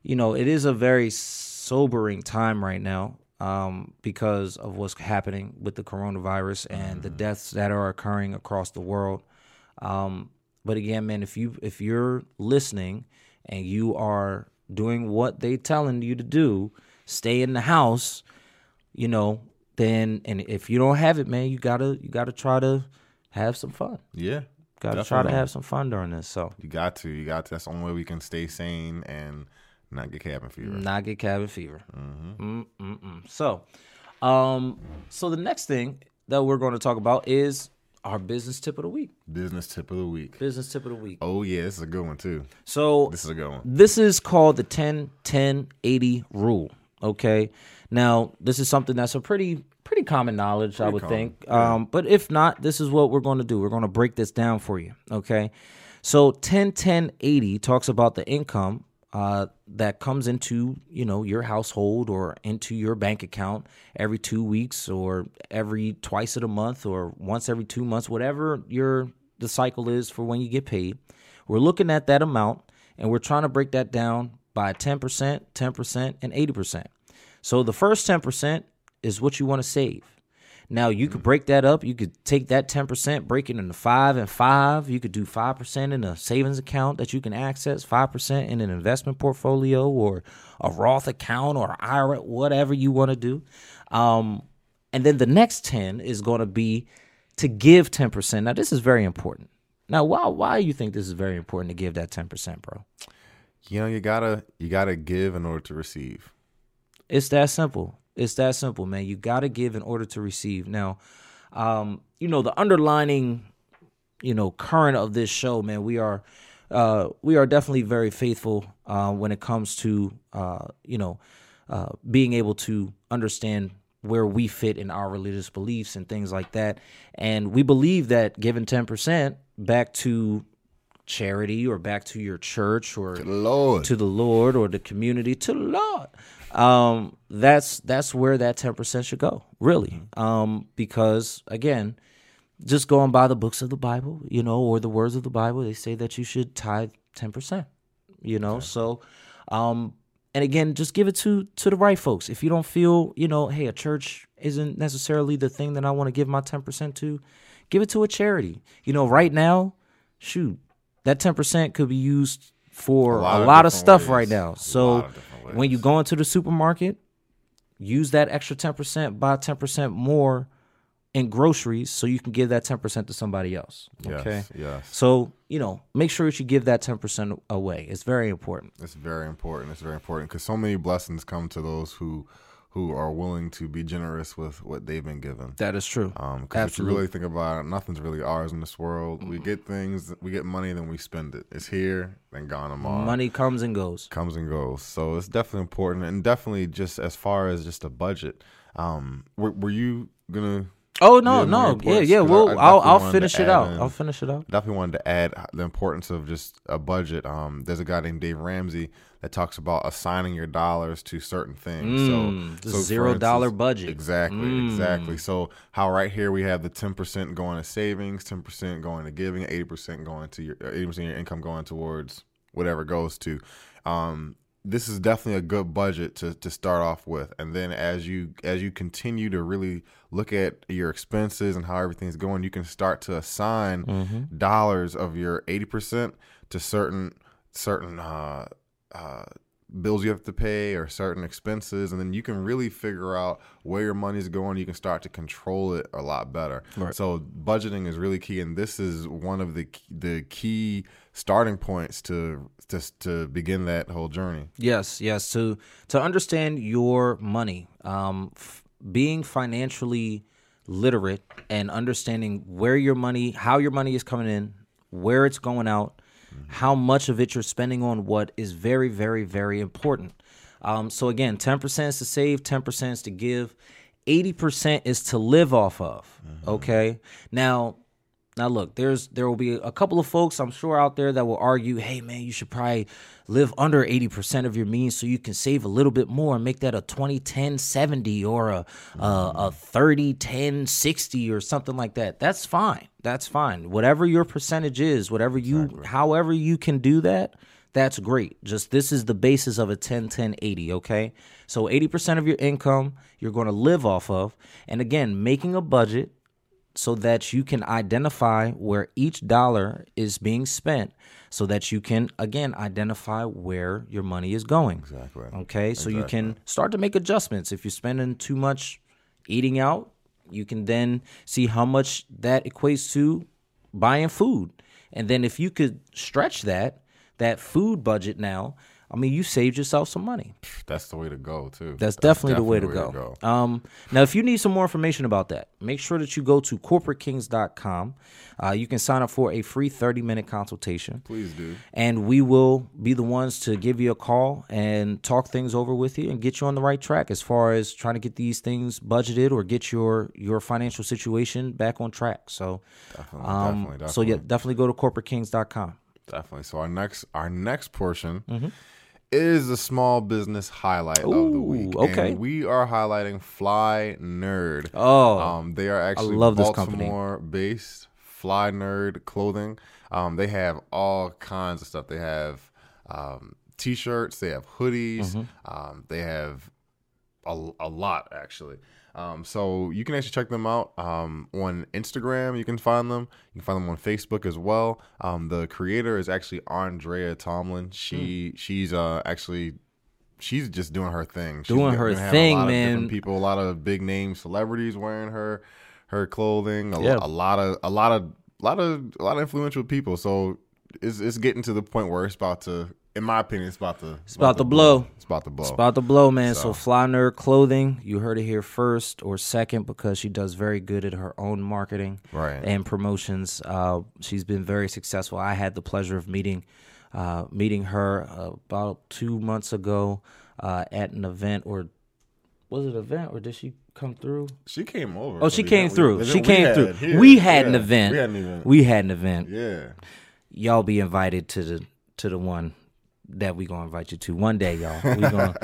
you know, it is a very sobering time right now um, because of what's happening with the coronavirus and the deaths that are occurring across the world. Um, but again, man, if you if you're listening and you are doing what they telling you to do, stay in the house, you know, then and if you don't have it, man, you gotta you gotta try to have some fun. Yeah. Gotta try to have some fun during this. So You got to. You got to. That's the only way we can stay sane and not get cabin fever. not get cabin fever. Mm-mm-mm. So, um, so the next thing that we're going to talk about is our business tip of the week. Business tip of the week. Business tip of the week. Oh yeah, this is a good one too. So This is a good one. This is called the 10 10 80 rule. Okay. Now, this is something that's a pretty pretty common knowledge, I would common, think. Um, but if not, this is what we're going to do. We're going to break this down for you. Okay. So 10 10 80 talks about the income uh, that comes into you know your household or into your bank account every two weeks or every twice in a month or once every two months, whatever your the cycle is for when you get paid. We're looking at that amount and we're trying to break that down by 10%, 10%, and 80%. So the first 10% is what you want to save. Now you could break that up. You could take that 10%, break it into five and five. You could do 5% in a savings account that you can access, 5% in an investment portfolio or a Roth account or IRA, whatever you want to do. Um, and then the next 10 is going to be to give 10%. Now this is very important. Now, why why you think this is very important to give that 10%, bro? You know, you gotta you gotta give in order to receive. It's that simple. It's that simple, man. You got to give in order to receive. Now, um, you know, the underlining, you know, current of this show, man, we are uh we are definitely very faithful uh when it comes to uh, you know, uh being able to understand where we fit in our religious beliefs and things like that. And we believe that giving 10% back to charity or back to your church or Lord. to the Lord or the community to the Lord. Um, that's that's where that ten percent should go, really. Um, because again, just going by the books of the Bible, you know, or the words of the Bible, they say that you should tithe ten percent. You know, so um, and again, just give it to to the right folks. If you don't feel, you know, hey, a church isn't necessarily the thing that I want to give my ten percent to, give it to a charity. You know, right now, shoot, that ten percent could be used for a lot, lot of of stuff ways. right now. So lot of different when you go into the supermarket, use that extra ten percent, buy ten percent more in groceries, so you can give that ten percent to somebody else. Yes, Okay. yes. So you know, make sure that you give that ten percent away. It's very important. It's very important. It's very important because so many blessings come to those who who are willing to be generous with what they've been given. That is true. Um, because if you really think about it, nothing's really ours in this world. We get things, we get money, then we spend it. It's here, then gone tomorrow. Money comes and goes. comes and goes. So it's definitely important, and definitely just as far as just a budget. Um, were, were you gonna? Oh no, no, yeah, yeah. yeah. 'Cause I- Well, I I'll I'll finish it out. in- I'll finish it out. Definitely wanted to add the importance of just a budget. Um, there's a guy named Dave Ramsey that talks about assigning your dollars to certain things. Mm, so, so zero dollar instance- budget. Exactly, Mm. exactly. So how right here we have the ten percent going to savings, ten percent going to giving, eighty percent going to your eighty percent of your income going towards whatever goes to. Um, this is definitely a good budget to, to start off with, and then as you as you continue to really look at your expenses and how everything's going, you can start to assign Mm-hmm. dollars of your eighty percent to certain certain uh, uh, bills you have to pay or certain expenses, and then you can really figure out where your money's going. You can start to control it a lot better. Right. So budgeting is really key, and this is one of the the key starting points to to to begin that whole journey. Yes, yes. To to understand your money, um, f- being financially literate and understanding where your money, how your money is coming in, where it's going out, how much of it you're spending on what is very, very, very important. Um, so again, ten percent is to save, ten percent is to give, eighty percent is to live off of. Okay, now now look, there's there will be a couple of folks I'm sure out there that will argue, "Hey man, you should probably live under 80% of your means so you can save a little bit more and make that a 20 10 70 or a a, a 30 10 60 or something like that." That's fine. That's fine. Whatever your percentage is, whatever you however you can do that, that's great. Just this is the basis of a 10 10 80, okay? So 80% of your income you're going to live off of. And again, making a budget so that you can identify where each dollar is being spent so that you can again identify where your money is going. Exactly. Okay? So you can start to make adjustments if you're spending too much eating out, you can then see how much that equates to buying food. And then if you could stretch that that food budget now, I mean, you saved yourself some money. That's the way to go too. That's, definitely, the way, to, go. Um, now, if you need some more information about that, make sure that you go to corporatekings.com. Uh, you can sign up for a free 30 minute consultation. Please do. And we will be the ones to give you a call and talk things over with you and get you on the right track as far as trying to get these things budgeted or get your your financial situation back on track. So, Definitely, um, definitely, so yeah, definitely. definitely go to corporatekings.com. Definitely. So our next our next portion Mm-hmm. Is the small business highlight of the week. okay. And we are highlighting Fly Nerd. Oh, Um, they are actually love this company. Baltimore based Fly Nerd clothing. Um, they have all kinds of stuff. They have um, t-shirts. They have hoodies. Mm-hmm. Um, they have a, a lot actually. Um, so you can actually check them out um, on Instagram. You can find them. You can find them on Facebook as well. Um, the creator is actually Andrea Tomlin. She she's uh, actually she's just doing her thing. She's Doing her thing, man. people, a lot of big name celebrities wearing her her clothing. A, Yeah. a lot of a lot of a lot of a lot of influential people. So it's it's getting to the point where it's about to, in my opinion, it's about to it's about to blow. It's about to blow. It's about to blow, man. So, So- Fly Nerd Clothing, you heard it here first or second because she does very good at her own marketing Right. and promotions. Uh, she's been very successful. I had the pleasure of meeting uh, meeting her uh, about two months ago uh, at an event, or was it an event, or did she come through? She came over. Oh, she came through. She came through. here. We had an event. We had an event. We had an event. yeah. Y'all be invited to the to the one that we gonna invite you to one day, y'all. We gonna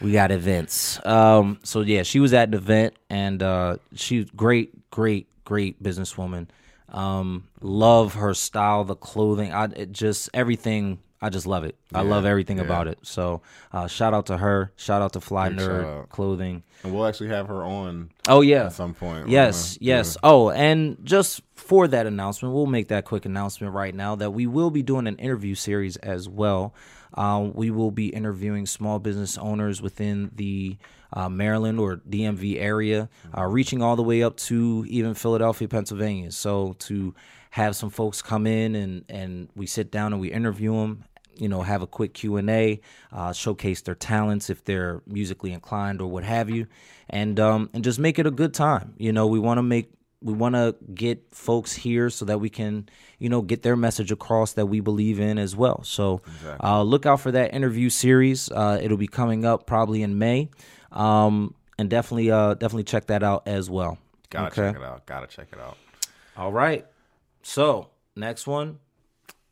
we got events. Um, so yeah, she was at the event and uh, she's great, great, great businesswoman. Um, love her style, the clothing. I it just everything. I just love it. I love everything yeah. about it. So uh, shout out to her. Shout out to Fly Big Nerd. Clothing. And we'll actually have her on Oh yeah, at some point. Yes, gonna- yes. Oh, and just for that announcement, we'll make that quick announcement right now that we will be doing an interview series as well. Um, we will be interviewing small business owners within the uh, Maryland or DMV area, uh, reaching all the way up to even Philadelphia, Pennsylvania. So to have some folks come in and and we sit down and we interview them you know have a quick q&a uh, showcase their talents if they're musically inclined or what have you and um, and just make it a good time you know we want to make we want to get folks here so that we can you know get their message across that we believe in as well. So uh, look out for that interview series. Uh, it'll be coming up probably in may. Um, and definitely uh, definitely check that out as well. Gotta Okay. check it out. Gotta check it out. all right. So next one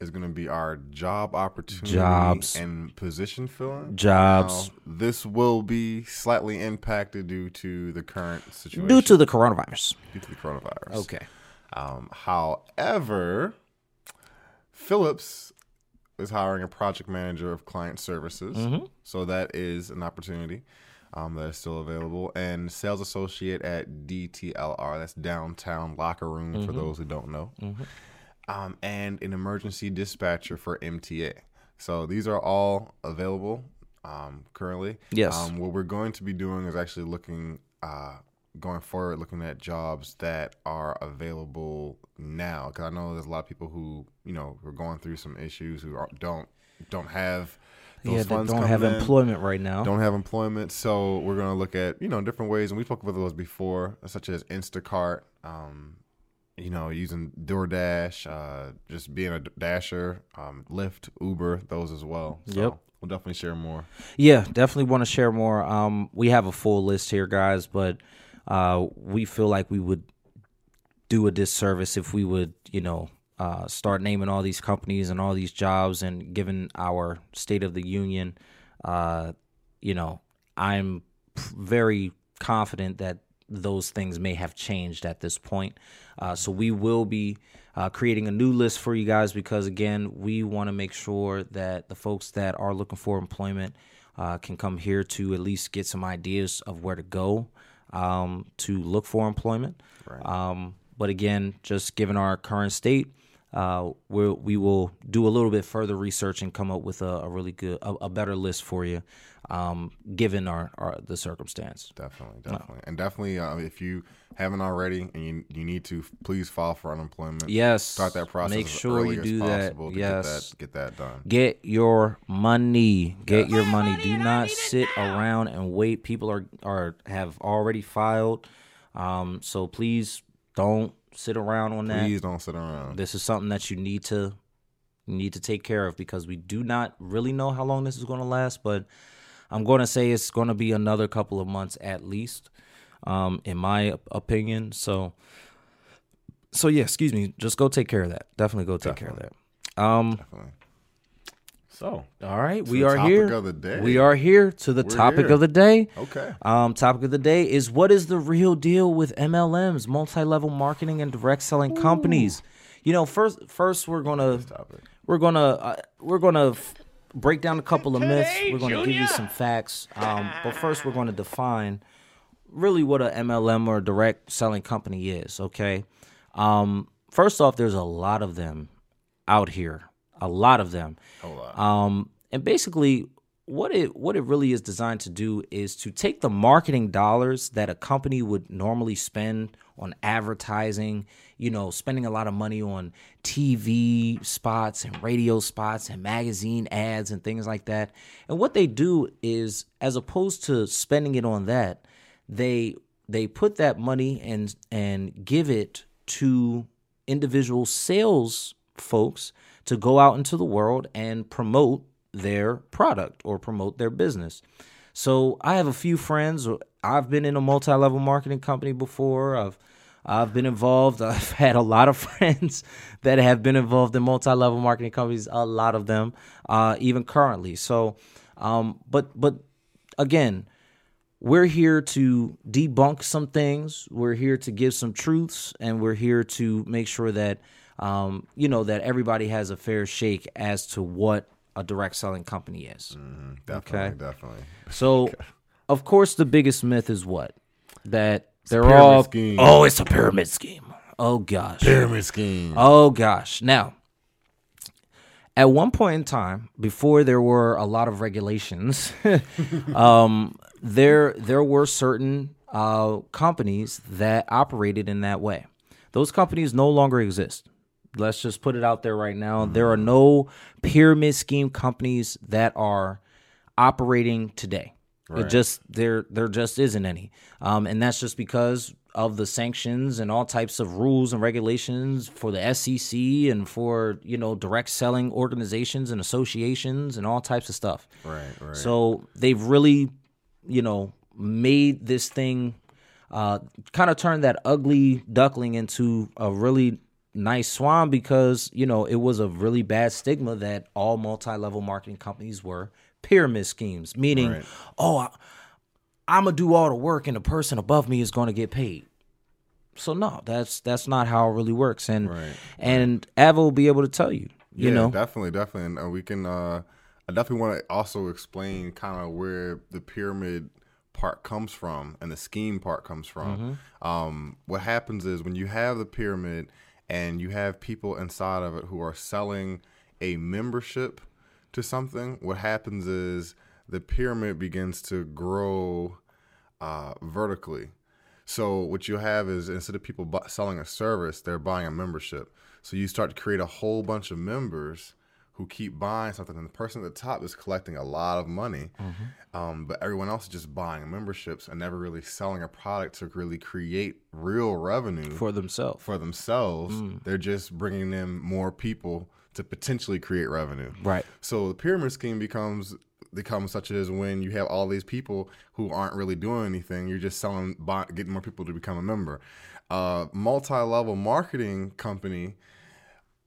Is gonna be our job opportunity Jobs. and position filling. Jobs. Now, this will be slightly impacted due to the current situation due to the coronavirus due to the coronavirus. okay Um, however, Phillips is hiring a project manager of client services, Mm-hmm. so that is an opportunity um, that is still available. And sales associate at DTLR, that's downtown locker room Mm-hmm. for those who don't know, um, and an emergency dispatcher for MTA. So these are all available um, currently. Yes. Um, what we're going to be doing is actually looking uh, going forward, looking at jobs that are available now. Because I know there's a lot of people who you know who are going through some issues who are, don't don't have those yeah don't have in, employment right now Don't have employment, so we're going to look at you know different ways, and we spoke about those before, such as Instacart. Um, you know, using DoorDash, uh, just being a dasher, um, Lyft, Uber, those as well. So Yep. We'll definitely share more. Yeah, definitely want to share more. Um, we have a full list here, guys, but uh, we feel like we would do a disservice if we would, you know, uh, start naming all these companies and all these jobs. And given our state of the union, uh, you know, I'm very confident that those things may have changed at this point. Uh, so we will be uh, creating a new list for you guys because again, we want to make sure that the folks that are looking for employment uh, can come here to at least get some ideas of where to go um, to look for employment. Right. Um, but again, just given our current state, uh, we'll, we will do a little bit further research and come up with a, a really good, a, a better list for you, um, given our, our the circumstance. Definitely, definitely, and definitely, uh, if you haven't already and you you need to, please file for unemployment. Yes, start that process. Make sure early you do that. to Yes, get that, get that done. Get your money. Get your money. Do not sit around and wait. People are are have already filed. Um, so please don't sit around on that. Please don't sit around. This is something that you need to need to take care of because we do not really know how long this is going to last, but I'm going to say it's going to be another couple of months at least, um, in my opinion. So, so yeah, excuse me. Just go take care of that. Definitely go take care of that. Um, Definitely. So, all right, To we the are topic here. of the day. We are here to the We're topic here. of the day. okay. Um, topic of the day is what is the real deal with MLMs, multi-level marketing and direct selling companies? You know, first, first we're gonna Topic. we're gonna uh, we're gonna f- break down a couple of myths. We're gonna give you some facts. Um, but first, we're gonna define really what a MLM or a direct selling company is. Okay. Um, first off, there's a lot of them out here. A lot of them. Whole lot. Um, and basically, what it what it really is designed to do is to take the marketing dollars that a company would normally spend on advertising, you know, spending a lot of money on TV spots and radio spots and magazine ads and things like that. And what they do is, as opposed to spending it on that, they they put that money and and give it to individual sales folks to go out into the world and promote their product or promote their business. So I have a few friends. I've been in a multi-level marketing company before. I've I've been involved. [laughs] I've had a lot of friends [laughs] that have been involved in multi-level marketing companies. A lot of them, uh, even currently. So, um, but but again, we're here to debunk some things. We're here to give some truths, and we're here to make sure that um, you know that everybody has a fair shake as to what a direct selling company is. Definitely, okay. definitely. So, [laughs] of course, the biggest myth is what that they're pyramid all scheme. oh, it's a pyramid scheme. Oh gosh. Pyramid scheme. Oh gosh. Now, at one point in time, before there were a lot of regulations, [laughs] um, there there were certain uh, companies that operated in that way. Those companies no longer exist. Let's just put it out there right now. There are no pyramid scheme companies that are operating today. It just there there just isn't any, um, and that's just because of the sanctions and all types of rules and regulations for the SEC and for you know direct selling organizations and associations and all types of stuff. Right, right. So they've really, you know, made this thing uh, kind of turned that ugly duckling into a really nice swan because you know it was a really bad stigma that all multi-level marketing companies were pyramid schemes, meaning, Right. oh, I, I'm gonna do all the work and the person above me is gonna get paid. So no, that's that's not how it really works, and Right, and Ava will be able to tell you. You yeah, know, definitely, definitely, and uh, we can. Uh, I definitely want to also explain kind of where the pyramid part comes from and the scheme part comes from. Um, what happens is when you have the pyramid and you have people inside of it who are selling a membership to something, what happens is the pyramid begins to grow uh, vertically. So what you have is instead of people bu- selling a service, they're buying a membership. So you start to create a whole bunch of members who keep buying something, and the person at the top is collecting a lot of money, um, but everyone else is just buying memberships and never really selling a product to really create real revenue for themselves. for themselves. Mm. They're just bringing in more people to potentially create revenue. Right. So the pyramid scheme becomes becomes such as when you have all these people who aren't really doing anything. You're just selling, buy, getting more people to become a member. Uh, multi-level marketing company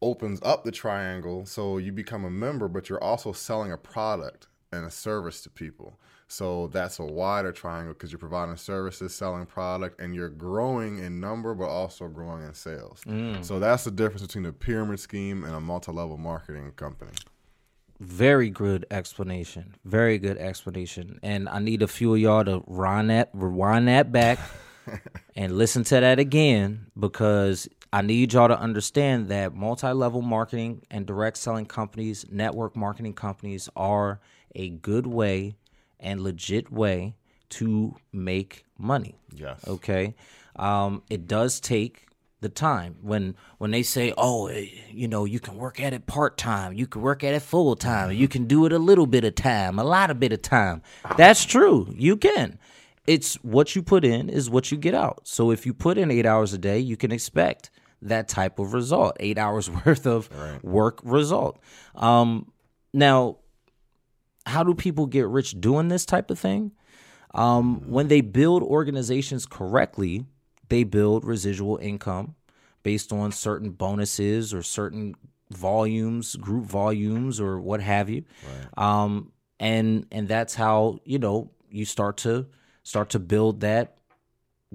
opens up the triangle, so you become a member, but you're also selling a product. and a service to people. So that's a wider triangle because you're providing services, selling product, and you're growing in number, but also growing in sales. Mm. So that's the difference between a pyramid scheme and a multi-level marketing company. Very good explanation. Very good explanation. And I need a few of y'all to rewind that, rewind that back [laughs] and listen to that again because I need y'all to understand that multi level marketing and direct selling companies, network marketing companies are a good way and legit way to make money. Yes. Okay. Um, it does take the time when when they say, "Oh, eh, you know, you can work at it part time, you can work at it full time, you can do it a little bit of time, a lot of bit of time." That's true. You can. It's what you put in is what you get out. So if you put in eight hours a day, you can expect that type of result, eight hours [laughs] worth of work result. Um, now, how do people get rich doing this type of thing? Um, when they build organizations correctly, they build residual income based on certain bonuses or certain volumes, group volumes, or what have you. Um, and and that's how you know you start to start to build that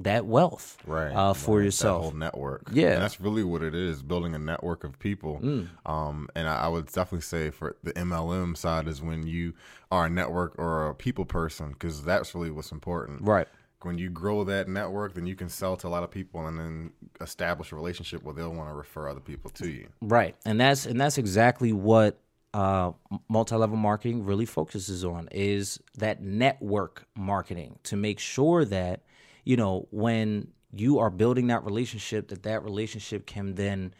that wealth right uh, for yourself. whole network Yeah. and that's really what it is building a network of people um, and I, I would definitely say for the mlm side is when you are a network or a people person because that's really what's important Right. when you grow that network then you can sell to a lot of people and then establish a relationship where they'll want to refer other people to you Right, and that's and that's exactly what uh, multi-level marketing really focuses on is that network marketing to make sure that you know when you are building that relationship that that relationship can then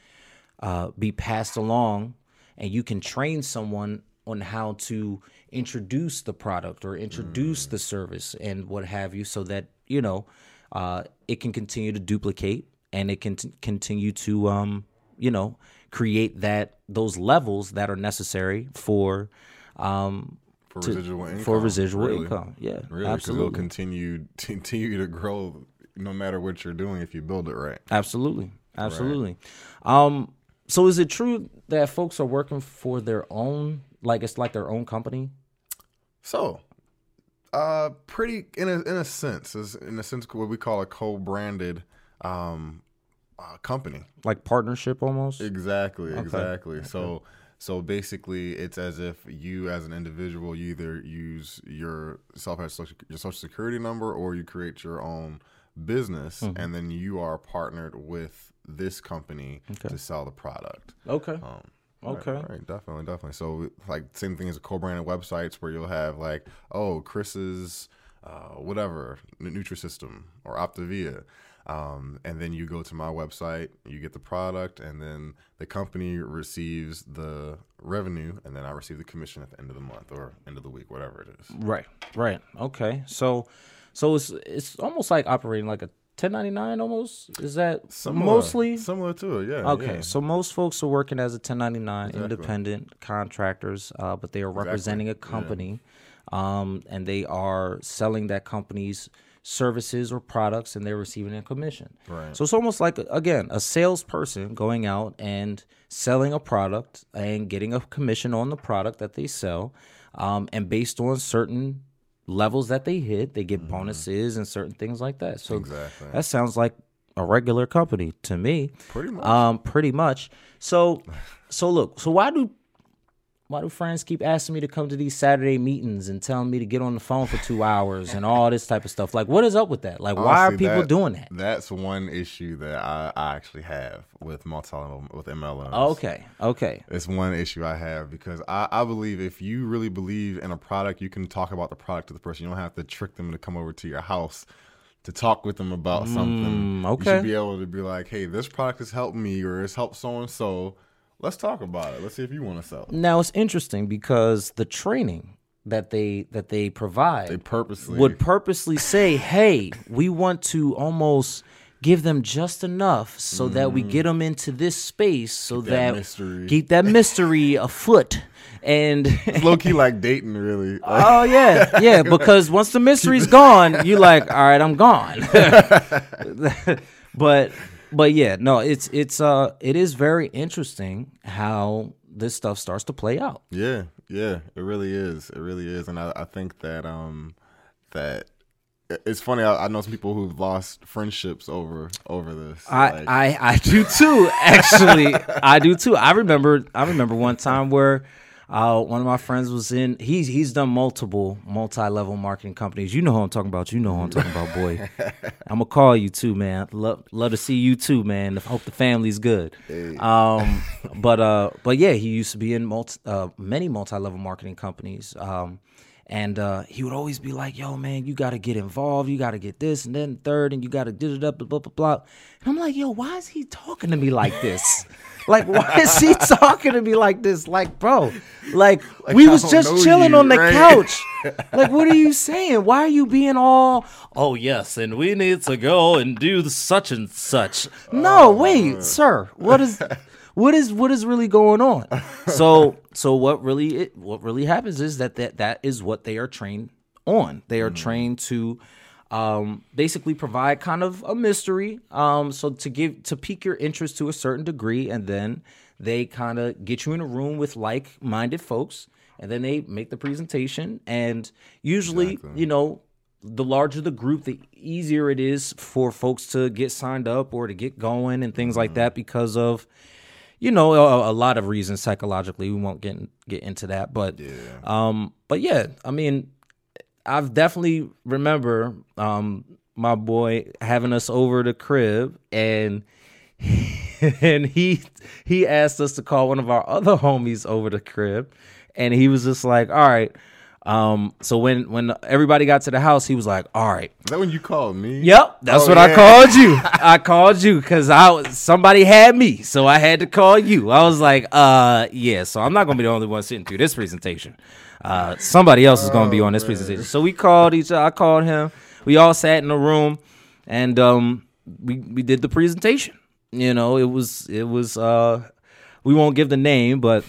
uh, be passed along and you can train someone on how to introduce the product or introduce the service and what have you so that you know uh, it can continue to duplicate and it can t- continue to um, you know create that those levels that are necessary for um, for to- residual income for residual really. income yeah really it'll absolutely continue [laughs] continue to grow no matter what you're doing if you build it right Absolutely. Absolutely. Um, so is it true that folks are working for their own like it's like their own company? So, uh, pretty in a in a sense, is in a sense what we call a co-branded um uh, company. Like partnership almost? Exactly, exactly. So, so basically, it's as if you, as an individual, you either use your self your social security number or you create your own business, and then you are partnered with this company to sell the product. Okay. Um, Okay. Right, right, definitely, definitely. So, like, same thing as a co-branded websites where you'll have like, oh, Chris's, uh, whatever, Nutrisystem or Optavia, um, and then you go to my website, you get the product, and then the company receives the revenue, and then I receive the commission at the end of the month or end of the week, whatever it is. Right. Right. Okay. So so it's it's almost like operating like a 1099 almost? Is that Similar- mostly similar to it, yeah. Okay, yeah. so most folks are working as a 1099 independent contractors, uh, but they are representing a company, um, and they are selling that company's services or products, and they're receiving a commission. Right. So it's almost like again a salesperson going out and selling a product and getting a commission on the product that they sell, um, and based on certain levels that they hit, they get bonuses and certain things like that. So Exactly. that sounds like a regular company to me. Pretty much. Um, pretty much. So, so look. So why do why do friends keep asking me to come to these Saturday meetings and telling me to get on the phone for two hours and all this type of stuff? Like, what is up with that? Like, why are people that- doing that? That's one issue that I, I actually have with multi with MLMs. Okay, okay, It's one issue I have because I, I believe if you really believe in a product, you can talk about the product to the person. You don't have to trick them to come over to your house to talk with them about something. Okay. You should be able to be like, hey, this product has helped me or it's helped so and so. Let's talk about it. Let's see if you want to sell it. Now it's interesting because the training that they that they provide They purposely would purposely say, "Hey, we want to almost give them just enough so that we get mm. them into this space so that that, mystery. keep that mystery [laughs] afoot." And low key like dating, really. Like, [laughs] oh yeah, yeah, because once the mystery's gone, [laughs] you're like, "All right, I'm gone." but but yeah, no, it's it's uh it is very interesting how this stuff starts to play out. Yeah, yeah, it really is. It really is, and I, I think that um that it's funny. I, I know some people who've lost friendships over over this. I, Like, I, I do too. Actually, [laughs] I do too. I remember I remember one time where uh, one of my friends was in. He's he's done multiple multi level marketing companies. You know who I'm talking about. You know who I'm talking about, boy. [laughs] I'm gonna call you too, man. Love love to see you too, man. Hope the family's good. Um, [laughs] but uh, but yeah, he used to be in multi, uh, many multi level marketing companies. Um, and uh, he would always be like, "Yo, man, you got to get involved. You got to get this and then third, and you got to do it up, blah blah blah." And I'm like, "Yo, why is he talking to me like this? [laughs] like, why is he talking to me like this? Like, bro, like, we I was just chilling you, on the right? couch. [laughs] like, what are you saying? Why are you being all? Oh yes, and we need to go and do the such and such. [laughs] No, wait, sir, what is? What is what is really going on? [laughs] So so what really it, what really happens is that, that that is what they are trained on. They are trained to um, basically provide kind of a mystery um, so to give to pique your interest to a certain degree and then they kind of get you in a room with like-minded folks and then they make the presentation. And usually you know the larger the group, the easier it is for folks to get signed up or to get going and things like that because of, you know, a, a lot of reasons psychologically. We won't get in- get into that, but um, but yeah, I mean, I've definitely remember um my boy having us over the crib and [laughs] and he he asked us to call one of our other homies over the crib and he was just like all right um so when when everybody got to the house he was like all right is that when you called me? Yep, that's Oh, what [laughs] I called you. I called you because I was somebody had me, so I had to call you. I was like, uh, yeah. So I'm not gonna be the only one sitting through this presentation. Uh, somebody else is gonna be on this presentation. So we called each other. I called him. We all sat in a room, and um, we we did the presentation. You know, it was it was uh, we won't give the name, but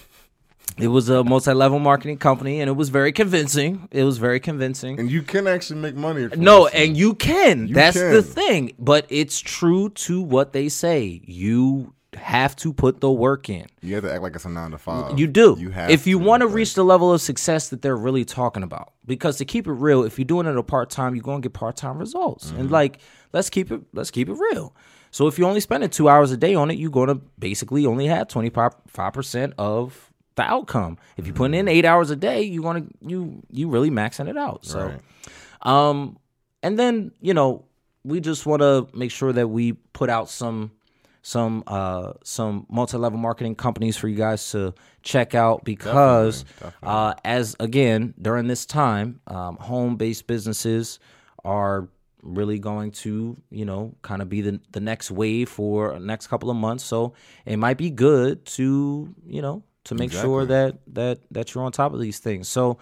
it was a multi-level marketing company, and it was very convincing. It was very convincing. And you can actually make money. No, and you can. You That's the thing. But it's true to what they say. You have to put the work in. you have to act like it's a nine to five. You do. You have if you want to reach the level of success that they're really talking about. Because to keep it real, if you're doing it a part time, you're gonna get part time results. Mm-hmm. And like, let's keep it let's keep it real. So if you're only spending two hours a day on it, you're gonna basically only have twenty five percent of the outcome. If you're putting in Mm-hmm. eight hours a day, you gonna you you really maxing it out. So Right. um, and then you know we just want to make sure that we put out some some uh some multi-level marketing companies for you guys to check out because uh as again during this time um home-based businesses are really going to you know kind of be the the next wave for the next couple of months so it might be good to you know to make sure that that that you're on top of these things so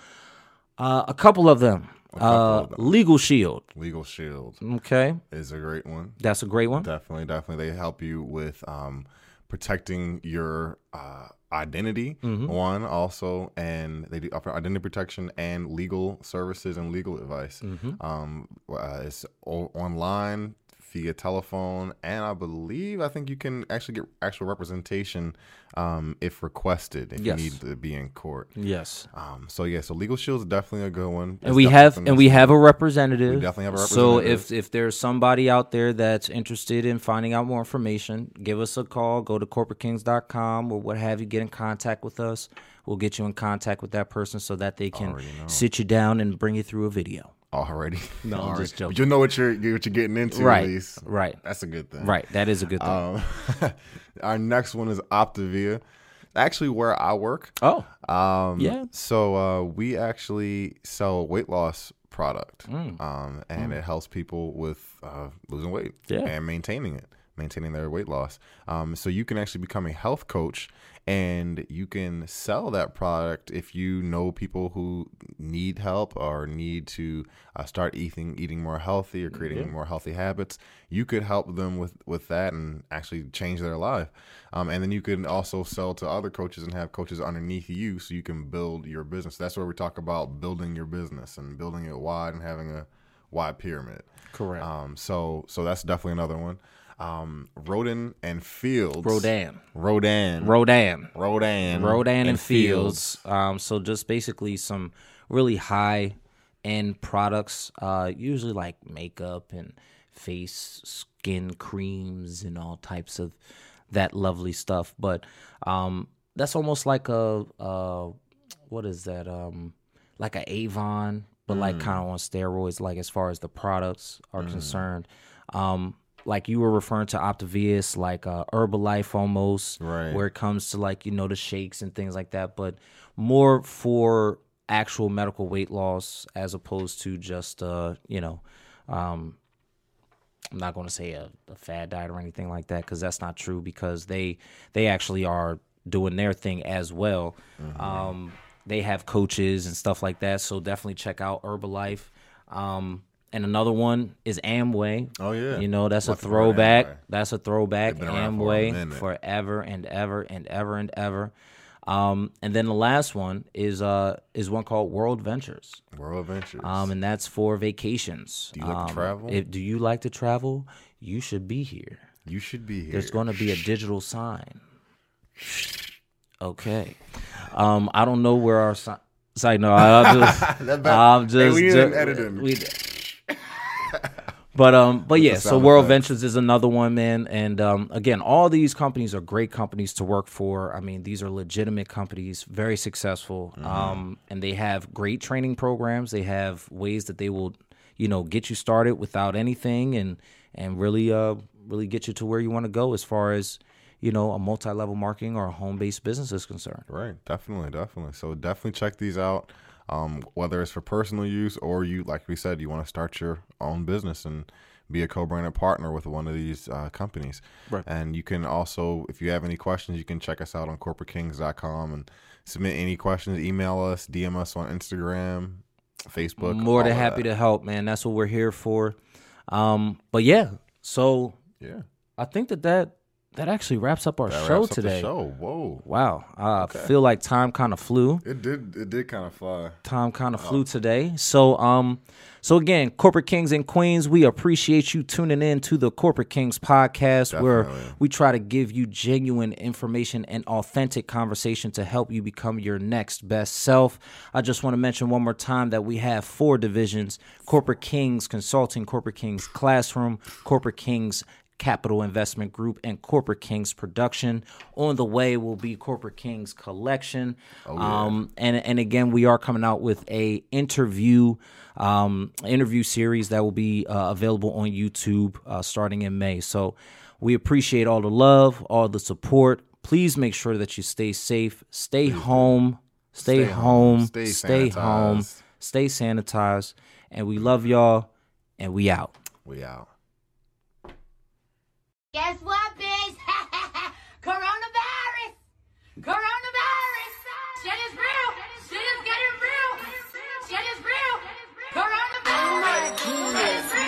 uh, a couple of them uh legal shield Legal Shield okay is a great one. that's a great one Definitely, definitely. They help you with um, protecting your uh, identity, Mm-hmm. one also, and they do offer identity protection and legal services and legal advice. Mm-hmm. Um, uh, it's o- online via telephone, and I believe I think you can actually get actual representation um, if requested if Yes. you need to be in court. yes Um, so yeah, so Legal Shield is definitely a good one. and we have and we have a representative. We definitely have a representative. So if if there's somebody out there that's interested in finding out more information, give us a call. Go to corporatekings.com or what have you. Get in contact with us. We'll get you in contact with that person so that they can sit you down and bring you through a video. Already. [laughs] No, Already. just joking. But you know what you're what you're getting into, Right, At least. right. That's a good thing. Right. That is a good thing. Um, [laughs] our next one is Optavia. Actually, where I work. oh, Um, Yeah. So uh, we actually sell a weight loss product, Mm. um, and it helps people with uh, losing weight Yeah. and maintaining it, maintaining their weight loss. Um, so you can actually become a health coach, and you can sell that product if you know people who need help or need to uh, start eating eating more healthy or creating more healthy habits. You could help them with with that and actually change their life. Um, and then you can also sell to other coaches and have coaches underneath you so you can build your business. That's where we talk about building your business and building it wide and having a wide pyramid. correct. Um, so so that's definitely another one. Um, Rodan and Fields. Rodan. Rodan. Rodan. Rodan. Rodan and, Fields. Um, so just basically some really high end products, uh, usually like makeup and face skin creams and all types of that lovely stuff. But um, that's almost like a uh, what is that? Um, like a Avon, but like kind of on steroids. Like as far as the products are concerned. Um, like you were referring to Optavia, like uh, Herbalife almost, Right. where it comes to like you know the shakes and things like that, but more for actual medical weight loss as opposed to just uh you know um I'm not going to say a, a fad diet or anything like that because that's not true because they they actually are doing their thing as well. Um, they have coaches and stuff like that, so definitely check out Herbalife. Um, and another one is Amway. Oh, yeah. you know that's a Nothing wrong with throwback. That's a throwback. They've been around for a Amway minute. forever and ever and ever and ever. Um, and then the last one is uh is one called World Ventures. World Ventures. Um, and that's for vacations. Do you like to Um, travel? If, do you like to travel? You should be here. you should be here. There's going to be a digital sign. Okay. Um, I don't know where our sign. No, I'm just, [laughs] I'm Hey, just, we need ju- an editing. we- but um, but yeah, so World effects. Ventures is another one, man. And um, again, all these companies are great companies to work for. I mean, these are legitimate companies, very successful, Mm-hmm. um, and they have great training programs. They have ways that they will, you know, get you started without anything, and and really, uh, really get you to where you want to go as far as you know a multi-level marketing or a home-based business is concerned. Right, definitely, definitely. So definitely check these out. Um, whether it's for personal use or you, like we said, you want to start your own business and be a co-branded partner with one of these uh, companies. Right. And you can also, if you have any questions, you can check us out on corporatekings.com and submit any questions. Email us, DM us on Instagram, Facebook. More than happy that. to help, man. That's what we're here for. Um, but yeah, so Yeah. I think that that that actually wraps up our That show wraps up the today. show. Whoa. Wow, I feel like time kind of flew. It did. It did kind of fly. Time kind Oh. of flew today. So, um, so again, corporate kings and queens, we appreciate you tuning in to the Corporate Kings podcast, where we try to give you genuine information and authentic conversation to help you become your next best self. I just want to mention one more time that we have four divisions: Corporate Kings Consulting, Corporate Kings Classroom, Corporate Kings Capital Investment Group and Corporate Kings Production. On the way will be Corporate Kings Collection. Oh um, and and again, we are coming out with a interview um, interview series that will be uh, available on YouTube uh, starting in May. So we appreciate all the love, all the support. Please make sure that you stay safe, stay home, stay, Stay home, home, stay stay home, stay sanitized, and we love y'all. And we out. We out. Guess what, bitch? [laughs] Coronavirus! Coronavirus! Shit is real! Shit is getting real! Shit is real! Coronavirus! Oh Shit is!